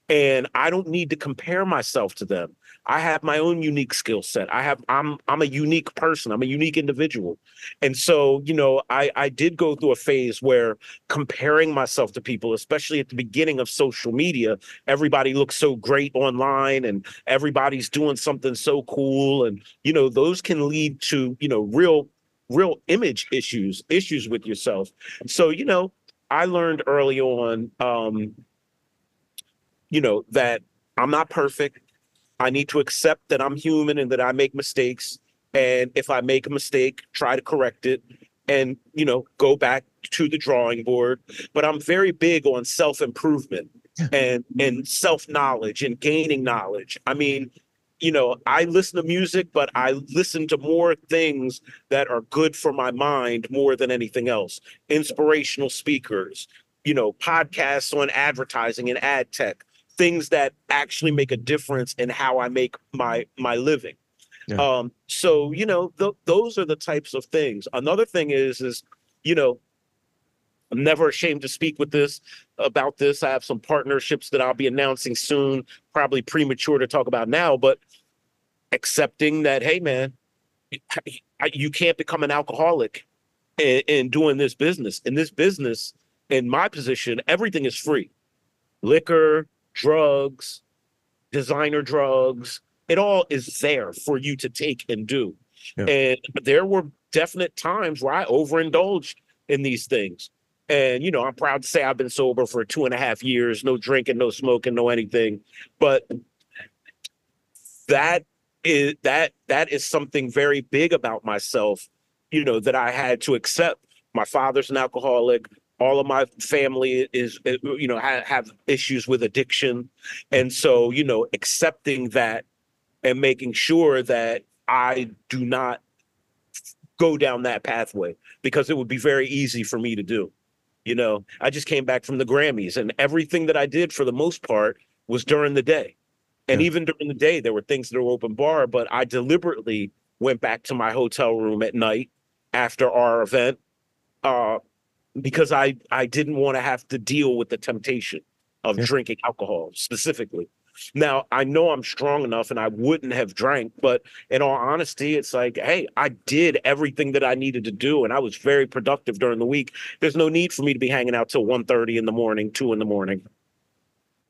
And I don't need to compare myself to them. I have my own unique skill set. I have I'm I'm a unique person. I'm a unique individual. And so, you know, I I did go through a phase where comparing myself to people, especially at the beginning of social media, everybody looks so great online and everybody's doing something so cool and you know, those can lead to, you know, real real image issues, issues with yourself. So, you know, I learned early on um you know that I'm not perfect. I need to accept that I'm human and that I make mistakes. And if I make a mistake, try to correct it and, you know, go back to the drawing board. But I'm very big on self improvement and, and self knowledge and gaining knowledge. I mean, you know, I listen to music, but I listen to more things that are good for my mind more than anything else. Inspirational speakers, you know, podcasts on advertising and ad tech, things that actually make a difference in how I make my my living. Yeah. Um, so you know, th- those are the types of things. Another thing is, is you know, I'm never ashamed to speak with this about this. I have some partnerships that I'll be announcing soon. Probably premature to talk about now, but accepting that, hey, man, you can't become an alcoholic in, in doing this business. In this business, in my position, everything is free. Liquor, drugs, designer drugs, it all is there for you to take and do. Yeah. And there were definite times where I overindulged in these things. And, you know, I'm proud to say I've been sober for two and a half years, no drinking, no smoking, no anything. But that is that that is something very big about myself, you know, that I had to accept. My father's an alcoholic all of my family is uh, you know ha- have issues with addiction. And so you know accepting that and making sure that i do not go down that pathway because it would be very easy for me to do you know? I just came back from the grammys and everything that i did for the most part was during the day. And Yeah. even during the day there were things that were open bar but i deliberately went back to my hotel room at night after our event uh because I I didn't want to have to deal with the temptation of Yeah. drinking alcohol specifically. Now I know I'm strong enough and I wouldn't have drank, but in all honesty, it's like, hey, I did everything that I needed to do, and I was very productive during the week. There's no need for me to be hanging out till 1.30 in the morning, two in the morning.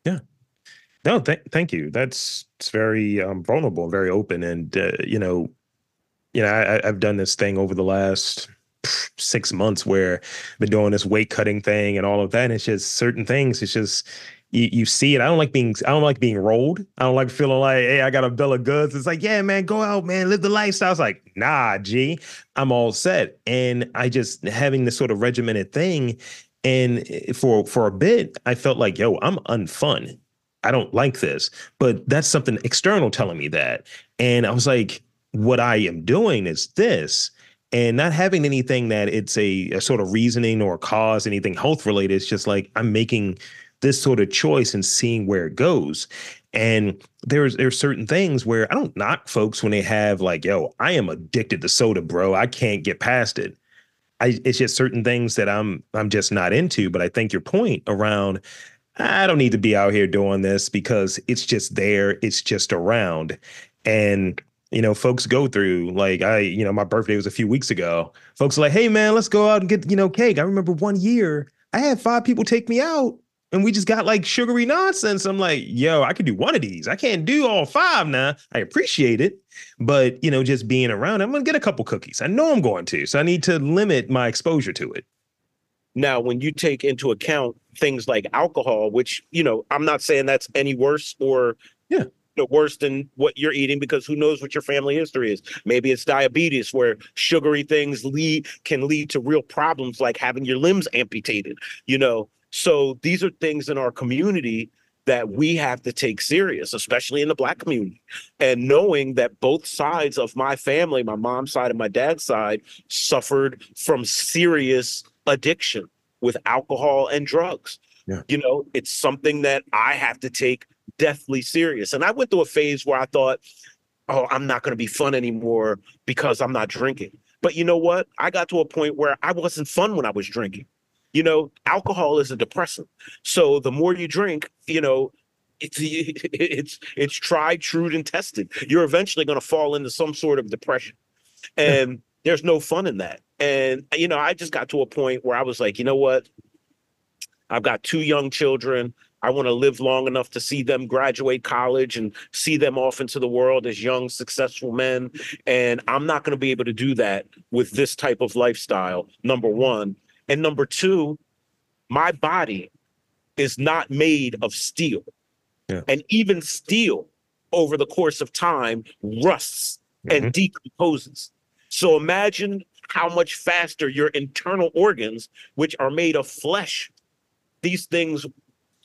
Yeah. No, th- thank you. That's it's very um, vulnerable very open. And uh, you know, you know, I, I've done this thing over the last six months where I've been doing this weight cutting thing and all of that. And it's just certain things. It's just you, you see it. I don't like being I don't like being rolled. I don't like feeling like, hey, I got a bill of goods. It's like, yeah, man, go out, man, live the lifestyle. It's like, nah, G, I'm all set. And I just having this sort of regimented thing. And eh, for for a bit, I felt like, yo, I'm unfun. I don't like this. But that's something external telling me that. And I was like, what I am doing is this. And not having anything that it's a, a sort of reasoning or cause anything health related. It's just like I'm making this sort of choice and seeing where it goes. And there's there's certain things where I don't knock folks when they have like, yo, I am addicted to soda, bro. I can't get past it. I, it's just certain things that I'm I'm just not into. But I think your point around I don't need to be out here doing this because it's just there, it's just around. And you know, folks go through like I, you know, my birthday was a few weeks ago. Folks are like, hey man, let's go out and get, you know, cake. I remember one year I had five people take me out and we just got like sugary nonsense. I'm like, yo, I could do one of these. I can't do all five now. I appreciate it. But, you know, just being around, I'm going to get a couple cookies. I know I'm going to. So I need to limit my exposure to it. Now, when you take into account things like alcohol, which, you know, I'm not saying that's any worse or Yeah. Worse than what you're eating because who knows what your family history is. Maybe it's diabetes where sugary things lead can lead to real problems like having your limbs amputated, you know. So these are things in our community that we have to take serious, especially in the black community. And knowing that both sides of my family, my mom's side and my dad's side, suffered from serious addiction with alcohol and drugs. Yeah. You know, it's something that I have to take deathly serious. And I went through a phase where I thought, oh, I'm not going to be fun anymore because I'm not drinking. But you know what? I got to a point where I wasn't fun when I was drinking. You know, alcohol is a depressant. So the more you drink, you know, it's it's it's tried, true, and tested. You're eventually going to fall into some sort of depression, and there's no fun in that. And you know, I just got to a point where I was like, you know what? I've got two young children. I want to live long enough to see them graduate college and see them off into the world as young, successful men. And I'm not going to be able to do that with this type of lifestyle, number one. And number two, my body is not made of steel. Yeah. And even steel over the course of time rusts and mm-hmm. decomposes. So imagine how much faster your internal organs, which are made of flesh, these things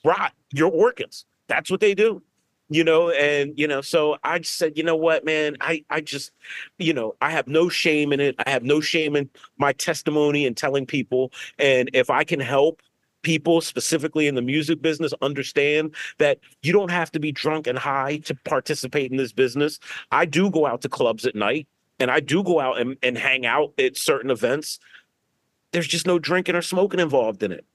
rot your organs. That's what they do. You know, and you know, so I just said, you know what, man, I I just, you know, I have no shame in it. I have no shame in my testimony and telling people. And if I can help people specifically in the music business understand that you don't have to be drunk and high to participate in this business. I do go out to clubs at night and I do go out and, and hang out at certain events. There's just no drinking or smoking involved in it.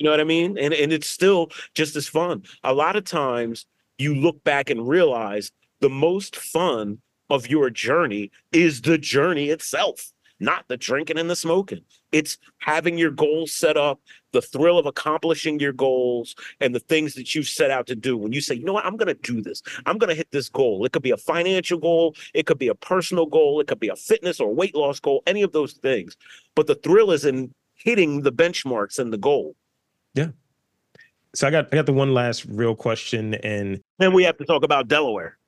You know what I mean? And and it's still just as fun. A lot of times you look back and realize the most fun of your journey is the journey itself, not the drinking and the smoking. It's having your goals set up, the thrill of accomplishing your goals and the things that you've set out to do. When you say, you know what, I'm going to do this, I'm going to hit this goal. It could be a financial goal, it could be a personal goal, it could be a fitness or weight loss goal, any of those things. But the thrill is in hitting the benchmarks and the goal. So I got I got the one last real question, and And we have to talk about Delaware.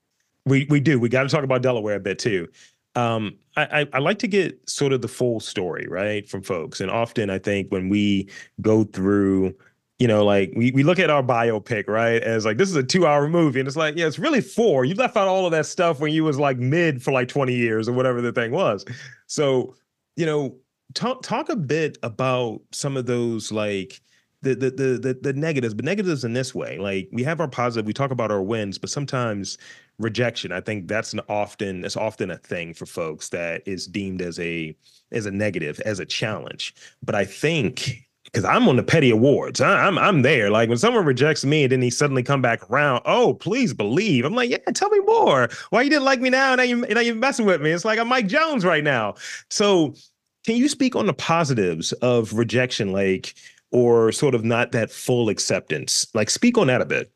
we we do we got to talk about Delaware a bit too. Um, I, I I like to get sort of the full story right from folks, and often I think when we go through. You know, like we, we look at our biopic, right? As like this is a two hour movie, and it's like, yeah, it's really four. You left out all of that stuff when you was like mid for like 20 years or whatever the thing was. So, you know, talk talk a bit about some of those like the the the the, negatives, but negatives in this way. Like we have our positive, we talk about our wins, but sometimes rejection. I think that's an often that's often a thing for folks that is deemed as a as a negative, as a challenge. But I think because I'm on the petty awards, I, I'm I'm there. Like when someone rejects me and then he suddenly come back around, oh please believe. I'm like, yeah, tell me more. Why you didn't like me now? Now you now you're messing with me. It's like I'm Mike Jones right now. So can you speak on the positives of rejection, like or sort of not that full acceptance? Like speak on that a bit.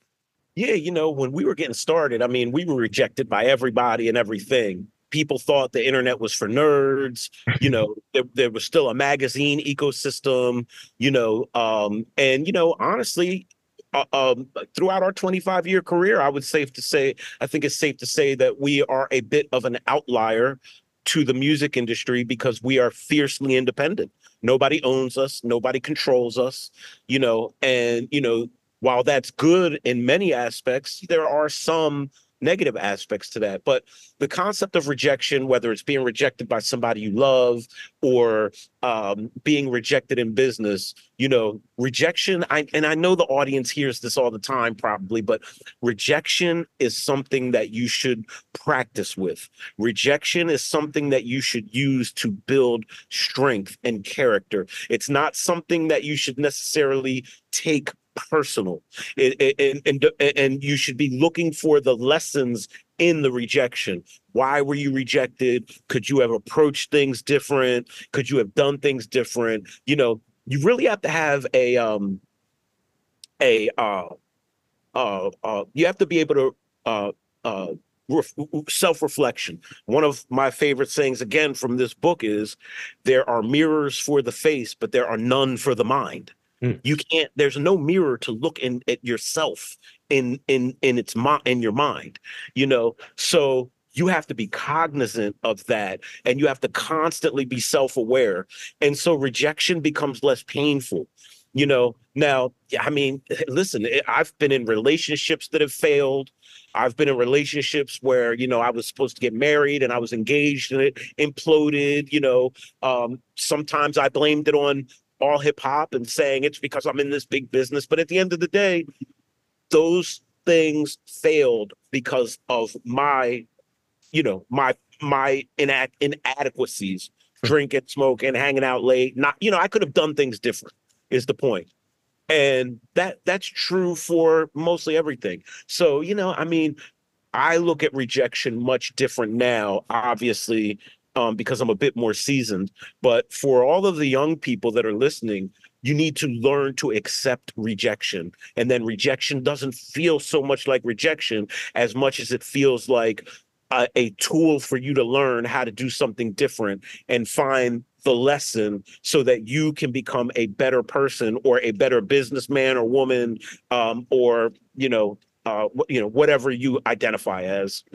Yeah, you know, when we were getting started, I mean, we were rejected by everybody and everything. People thought the internet was for nerds. You know, there, there was still a magazine ecosystem, you know, um, and, you know, honestly, uh, um, throughout our 25 year career, I would safe to say, I think it's safe to say that we are a bit of an outlier to the music industry because we are fiercely independent. Nobody owns us, nobody controls us, you know, and, you know, while that's good in many aspects, there are some negative aspects to that. But the concept of rejection, whether it's being rejected by somebody you love or um, being rejected in business, you know, rejection. I and I know the audience hears this all the time, probably, but rejection is something that you should practice with. Rejection is something that you should use to build strength and character. It's not something that you should necessarily take personal. It, it- and, and and you should be looking for the lessons in the rejection. Why were you rejected? Could you have approached things different? Could you have done things different? You know you really have to have a um a uh uh, uh you have to be able to uh uh self-reflection. One of my favorite sayings again from this book is there are mirrors for the face but there are none for the mind Mm. you can't there's no mirror to look in at yourself in in in its mind in your mind you know? So you have to be cognizant of that and you have to constantly be self-aware and so rejection becomes less painful you know? Now i mean listen eh, i've been in relationships that have failed. I've been in relationships where you know i was supposed to get married and i was engaged and it imploded you know? Um sometimes i blamed it on all hip hop and saying it's because i'm in this big business. But at the end of the day those things failed because of my you know my my inact inadequacies. Drinking smoking hanging out late not you know i could have done things different is the point. And that that's true for mostly everything. So you know i mean i look at rejection much different now obviously um, because i'm a bit more seasoned. But for all of the young people that are listening you need to learn to accept rejection. And then rejection doesn't feel so much like rejection as much as it feels like a, a tool for you to learn how to do something different and find the lesson so that you can become a better person or a better businessman or woman um, or you know uh, you know whatever you identify as.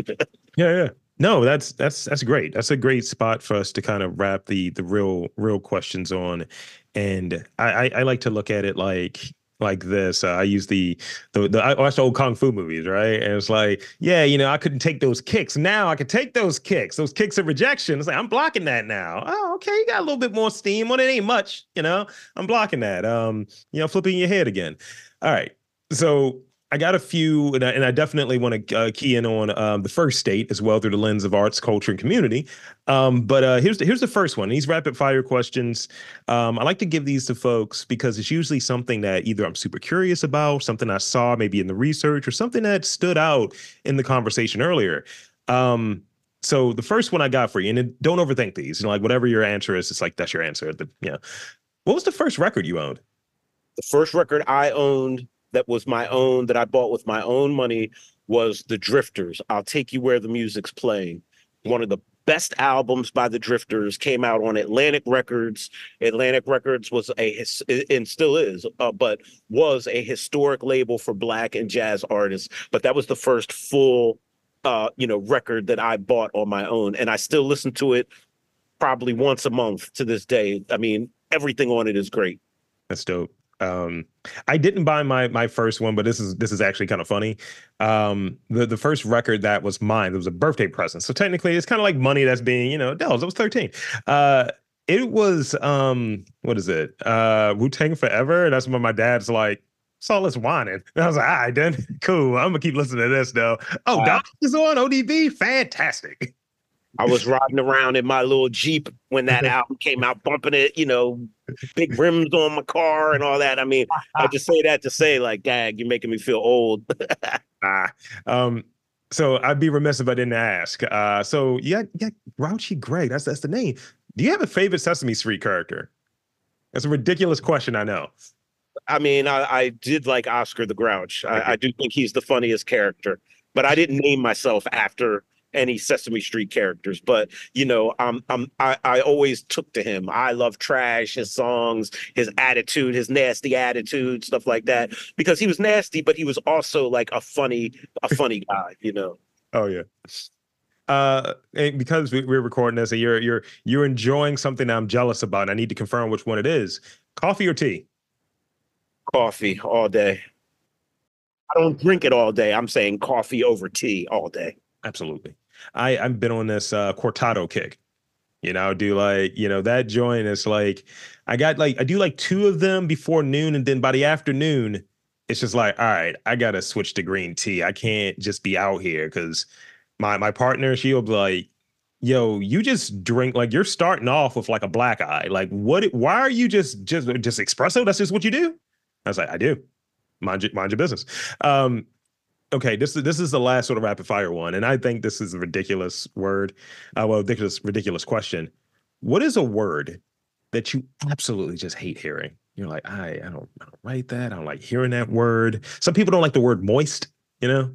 Yeah, yeah. No, that's that's that's great. That's a great spot for us to kind of wrap the the real real questions on. And I I, I like to look at it like like this. Uh, I use the the, the I watch old kung fu movies, right? And it's like, yeah, you know, I couldn't take those kicks. Now I can take those kicks. Those kicks of rejection. It's like I'm blocking that now. Oh, okay, you got a little bit more steam. Well, it ain't much, you know. I'm blocking that. Um, you know, flipping your head again. All right. So I got a few, and I, and I definitely want to uh, key in on um, the first state as well through the lens of arts, culture, and community. Um, but uh, here's the, here's the first one. These rapid fire questions. Um, I like to give these to folks because it's usually something that either I'm super curious about, something I saw maybe in the research, or something that stood out in the conversation earlier. Um, so the first one I got for you, and don't overthink these. You know, like whatever your answer is, it's like that's your answer. The, yeah. What was the first record you owned? the first record I owned that was my own that I bought with my own money was The Drifters. I'll take you where the music's playing. One of the best albums by the Drifters came out on Atlantic Records. Atlantic Records was a and still is, uh, but was a historic label for black and jazz artists. But that was the first full, uh, you know, record that I bought on my own, and I still listen to it probably once a month to this day. I mean, everything on it is great. That's dope. Um, I didn't buy my my first one, but this is this is actually kind of funny. Um, the the first record that was mine, it was a birthday present. So technically, it's kind of like money that's being, you know, Dells. I was thirteen. Uh, it was um, what is it? Uh, Wu Tang Forever. That's when my dad's like. Saw let's whining. And I was like, all right, then cool. I'm gonna keep listening to this though. Oh, Wow. Doc is on ODB. Fantastic. I was riding around in my little Jeep when that album came out, bumping it, you know, big rims on my car and all that. I mean, I just say that to say, like, dang, you're making me feel old. Ah, um, so I'd be remiss if I didn't ask. Uh, so yeah, yeah, Grouchy Greg. That's that's the name. Do you have a favorite Sesame Street character? That's a ridiculous question, I know. I mean, I, I did like Oscar the Grouch. I, I do think he's the funniest character, but I didn't name myself after any Sesame Street characters. But you know, um, I'm, I always took to him. I love Trash, his songs, his attitude, his nasty attitude, stuff like that. Because he was nasty, but he was also like a funny, a funny guy. You know. Oh yeah. Uh, and because we, we're recording this, and you're you're you're enjoying something I'm jealous about. And I need to confirm which one it is. Coffee or tea? Coffee all day. I don't drink it all day. I'm saying coffee over tea all day. Absolutely. I I've been on this uh cortado kick. You know, do like, you know, that joint is like I got like I do like two of them before noon and then by the afternoon it's just like, all right, I got to switch to green tea. I can't just be out here cuz my my partner she'll be like, "Yo, you just drink like you're starting off with like a black eye. Like what why are you just just just espresso? That's just what you do?" I was like, "I do." Mind your, mind your business. Um okay, this is this is the last sort of rapid fire one, and I think this is a ridiculous word. Uh, well, ridiculous ridiculous question. What is a word that you absolutely just hate hearing? You're like, I I don't I don't write that. I don't like hearing that word. Some people don't like the word moist. You know.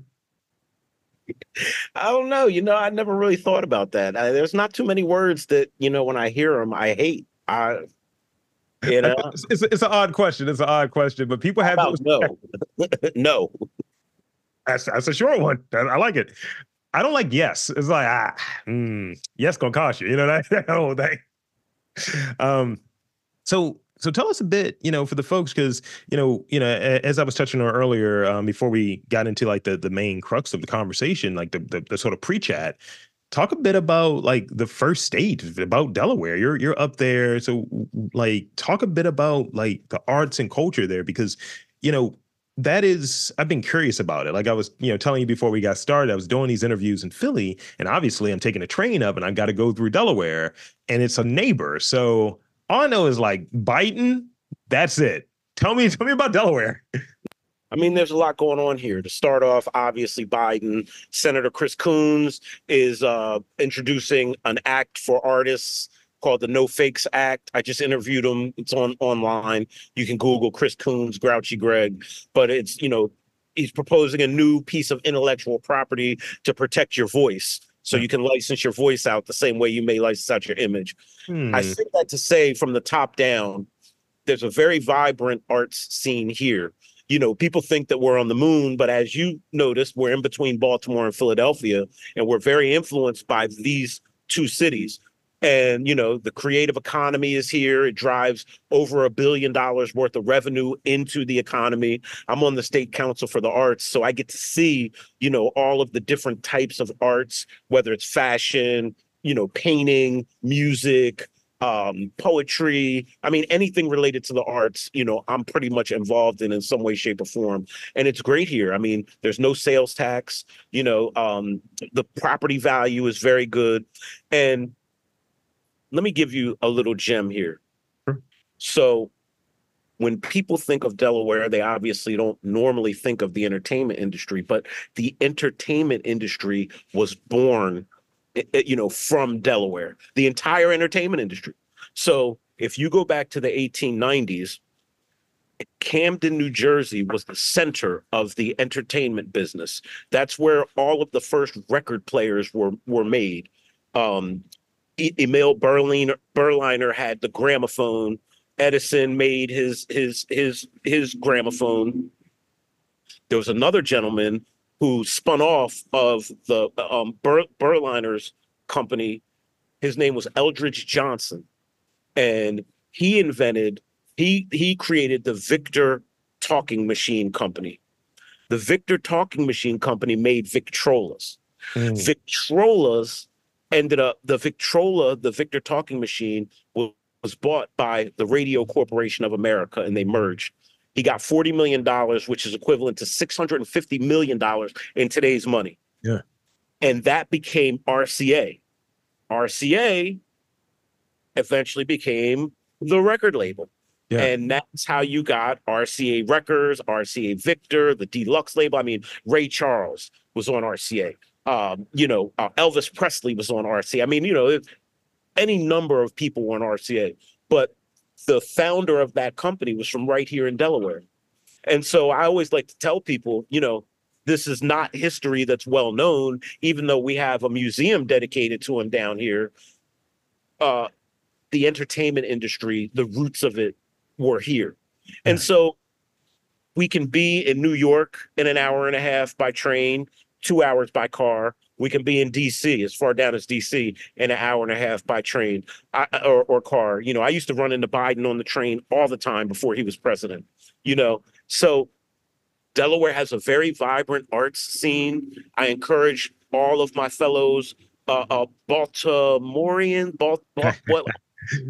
I don't know. You know, I never really thought about that. I, there's not too many words that you know when I hear them, I hate. I, you know, It's, it's, it's an odd question. It's an odd question, but people How have those. no, no. That's that's a short one. I like it. I don't like yes. It's like ah, mm, yes gonna cost you. You know that, that whole thing. Um, so so tell us a bit, you know, for the folks, because you know, you know, as I was touching on earlier, um, before we got into like the the main crux of the conversation, like the the, the sort of pre-chat. Talk a bit about like the first state about Delaware. You're you're up there, so like talk a bit about like the arts and culture there because you know that is i've been curious about it. Like i was you know telling you before we got started i was doing these interviews in philly and obviously i'm taking a train up and i've got to go through delaware and it's a neighbor. So all i know is like biden that's it. Tell me tell me about delaware. I mean, there's a lot going on here. To start off, obviously, Biden, Senator Chris Coons is uh, introducing an act for artists called the No Fakes Act. I just interviewed him. It's on online. You can Google Chris Coons, Grouchy Greg. But it's you know, he's proposing a new piece of intellectual property to protect your voice. So you can license your voice out the same way you may license out your image. I Hmm. say that to say from the top down, there's a very vibrant arts scene here. You know, people think that we're on the moon, but as you noticed, we're in between Baltimore and Philadelphia, and we're very influenced by these two cities. And, you know, the creative economy is here. It drives over a billion dollars worth of revenue into the economy. I'm on the state council for the arts, so I get to see, you know, all of the different types of arts, whether it's fashion, you know, painting, music, um poetry i mean anything related to the arts you know i'm pretty much involved in in some way shape or form and it's great here i mean there's no sales tax you know um the property value is very good and let me give you a little gem here Sure. so when people think of delaware they obviously don't normally think of the entertainment industry but the entertainment industry was born you know, from Delaware, the entire entertainment industry. So if you go back to the 1890s, Camden, New Jersey was the center of the entertainment business. That's where all of the first record players were were made. Um, Emil Berliner, Berliner had the gramophone. Edison made his his his his gramophone. There was another gentleman who spun off of the um, Ber- Berliner's company. His name was Eldridge Johnson, and he invented he he created the Victor Talking Machine Company. The Victor Talking Machine Company made Victrolas. Mm. Victrolas ended up the Victrola, the Victor Talking Machine, was, was bought by the Radio Corporation of America, and they merged. He got forty million dollars, which is equivalent to six hundred and fifty million dollars in today's money. Yeah. and that became RCA. RCA eventually became the record label. Yeah. And that's how you got RCA Records, RCA Victor, the deluxe label. I mean, Ray Charles was on RCA. Um, you know, uh, Elvis Presley was on RCA. I mean, you know, it- any number of people were on RCA, but the founder of that company was from right here in Delaware. And so I always like to tell people, you know, this is not history that's well known, even though we have a museum dedicated to him down here. Uh, the entertainment industry, the roots of it were here. And so we can be in New York in an hour and a half by train, two hours by car. We can be in DC, as far down as DC, in an hour and a half by train I, or, or car. You know, I used to run into Biden on the train all the time before he was president, you know. So Delaware has a very vibrant arts scene. I encourage all of my fellows, uh, uh Baltimorean, Balt, Balt, what,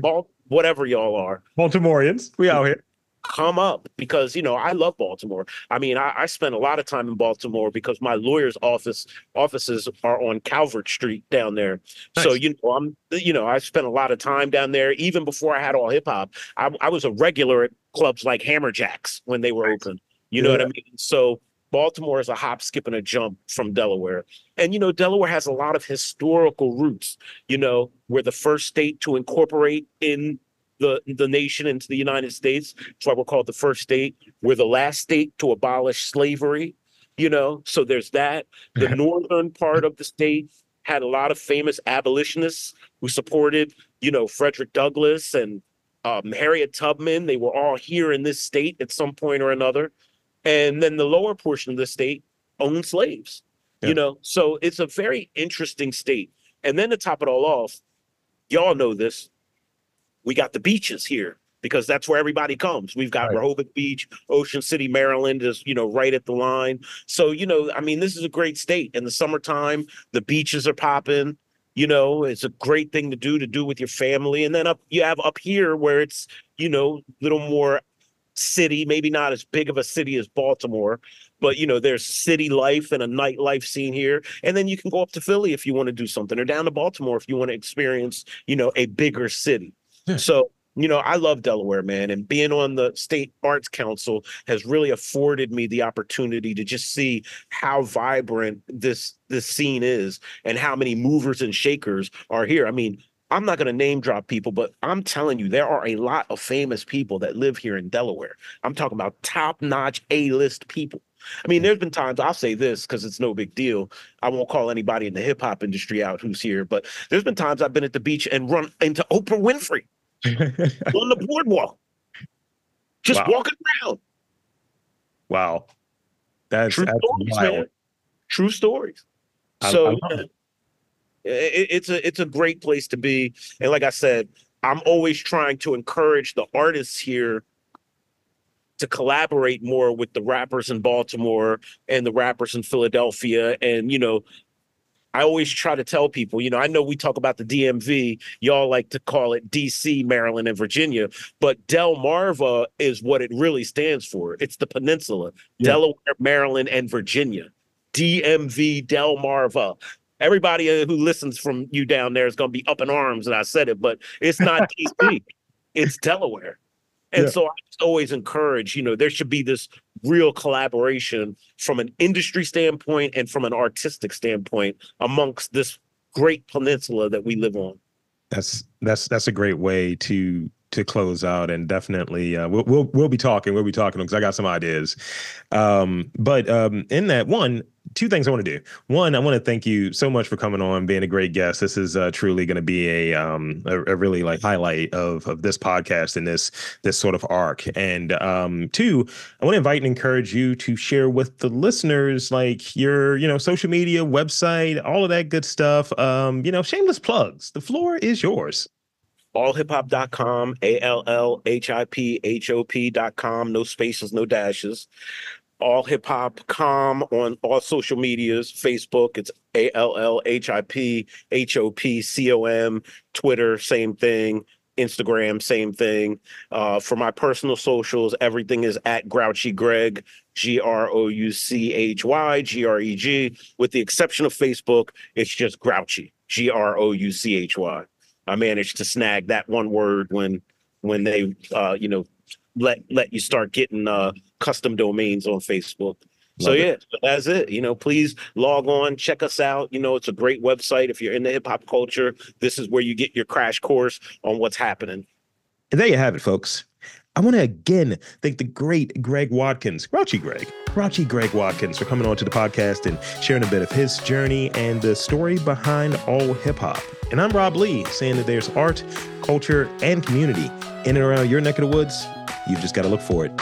Balt, whatever y'all are, Baltimoreans, we out here. Come up because you know I love Baltimore. I mean, I, I spent a lot of time in Baltimore because my lawyer's office offices are on Calvert Street down there. So you know, I'm you know I spent a lot of time down there. Even before I had all hip hop, I, I was a regular at clubs like Hammerjacks when they were open. You know what I mean? So Baltimore is a hop, skip, and a jump from Delaware. And you know, Delaware has a lot of historical roots. You know, we're the first state to incorporate in the the nation into the United States. That's why we're called the first state. We're the last state to abolish slavery. You know, so there's that. The northern part of the state had a lot of famous abolitionists who supported, you know, Frederick Douglass and um, Harriet Tubman. They were all here in this state at some point or another. And then the lower portion of the state owned slaves. Yeah. You know, so it's a very interesting state. And then to top it all off, y'all know this. We got the beaches here because that's where everybody comes. We've got Right. Rehoboth Beach, Ocean City, Maryland is, you know, right at the line. So, you know, I mean, this is a great state. In the summertime, the beaches are popping. You know, it's a great thing to do to do with your family. And then up you have up here where it's, you know, little more city, maybe not as big of a city as Baltimore, but you know, there's city life and a nightlife scene here. And then you can go up to Philly if you want to do something, or down to Baltimore if you want to experience, you know, a bigger city. Yeah. So, you know, I love Delaware, man, and being on the state arts council has really afforded me the opportunity to just see how vibrant this this scene is and how many movers and shakers are here. I mean, I'm not going to name drop people, but I'm telling you, there are a lot of famous people that live here in Delaware. I'm talking about top notch A list people. I mean, there's been times I'll say this because it's no big deal. I won't call anybody in the hip hop industry out who's here, but there's been times I've been at the beach and run into Oprah Winfrey on the boardwalk, just Wow. walking around. wow. That's, True that's stories, wild. man. True stories. I- so I yeah, it- it's a it's a great place to be. And like I said, I'm always trying to encourage the artists here to collaborate more with the rappers in Baltimore and the rappers in Philadelphia. And you know, I always try to tell people, you know, I know we talk about the DMV, y'all like to call it DC, Maryland, and Virginia, but Delmarva is what it really stands for. It's the peninsula, Yeah. Delaware, Maryland, and Virginia. DMV Delmarva. Everybody uh, who listens from you down there is going to be up in arms that I said it, but it's not DC, it's Delaware. And Yeah. so I just always encourage, you know, there should be this real collaboration from an industry standpoint and from an artistic standpoint amongst this great peninsula that we live on. That's that's that's a great way to to close out, and definitely uh, we'll we'll we'll be talking. We'll be talking because I got some ideas. Um, but um, in that one, two things I want to do. One, I want to thank you so much for coming on, being a great guest. This is uh, truly going to be a um a, a really like highlight of of this podcast and this this sort of arc. And um, two, I want to invite and encourage you to share with the listeners like your you know social media, website, all of that good stuff. Um, you know, shameless plugs. The floor is yours. allhiphop.com, A L L H I P H O P.com, no spaces, no dashes. All hip hop com on all social medias, Facebook, it's A L L H I P H O P C O M, Twitter, same thing, Instagram, same thing. Uh, for my personal socials, everything is at Grouchy Greg, G R O U C H Y, G R E G. With the exception of Facebook, it's just Grouchy, G R O U C H Y. I managed to snag that one word when when they uh you know let let you start getting uh custom domains on Facebook. So Love it. yeah, so that's it. You know, please log on, check us out. You know, it's a great website if you're in the hip hop culture. This is where you get your crash course on what's happening. And there you have it, folks. I want to again thank the great Greg Watkins, Grouchy Greg, Grouchy Greg Watkins, for coming on to the podcast and sharing a bit of his journey and the story behind all hip hop. And I'm Rob Lee, saying that there's art, culture, and community in and around your neck of the woods. You've just got to look for it.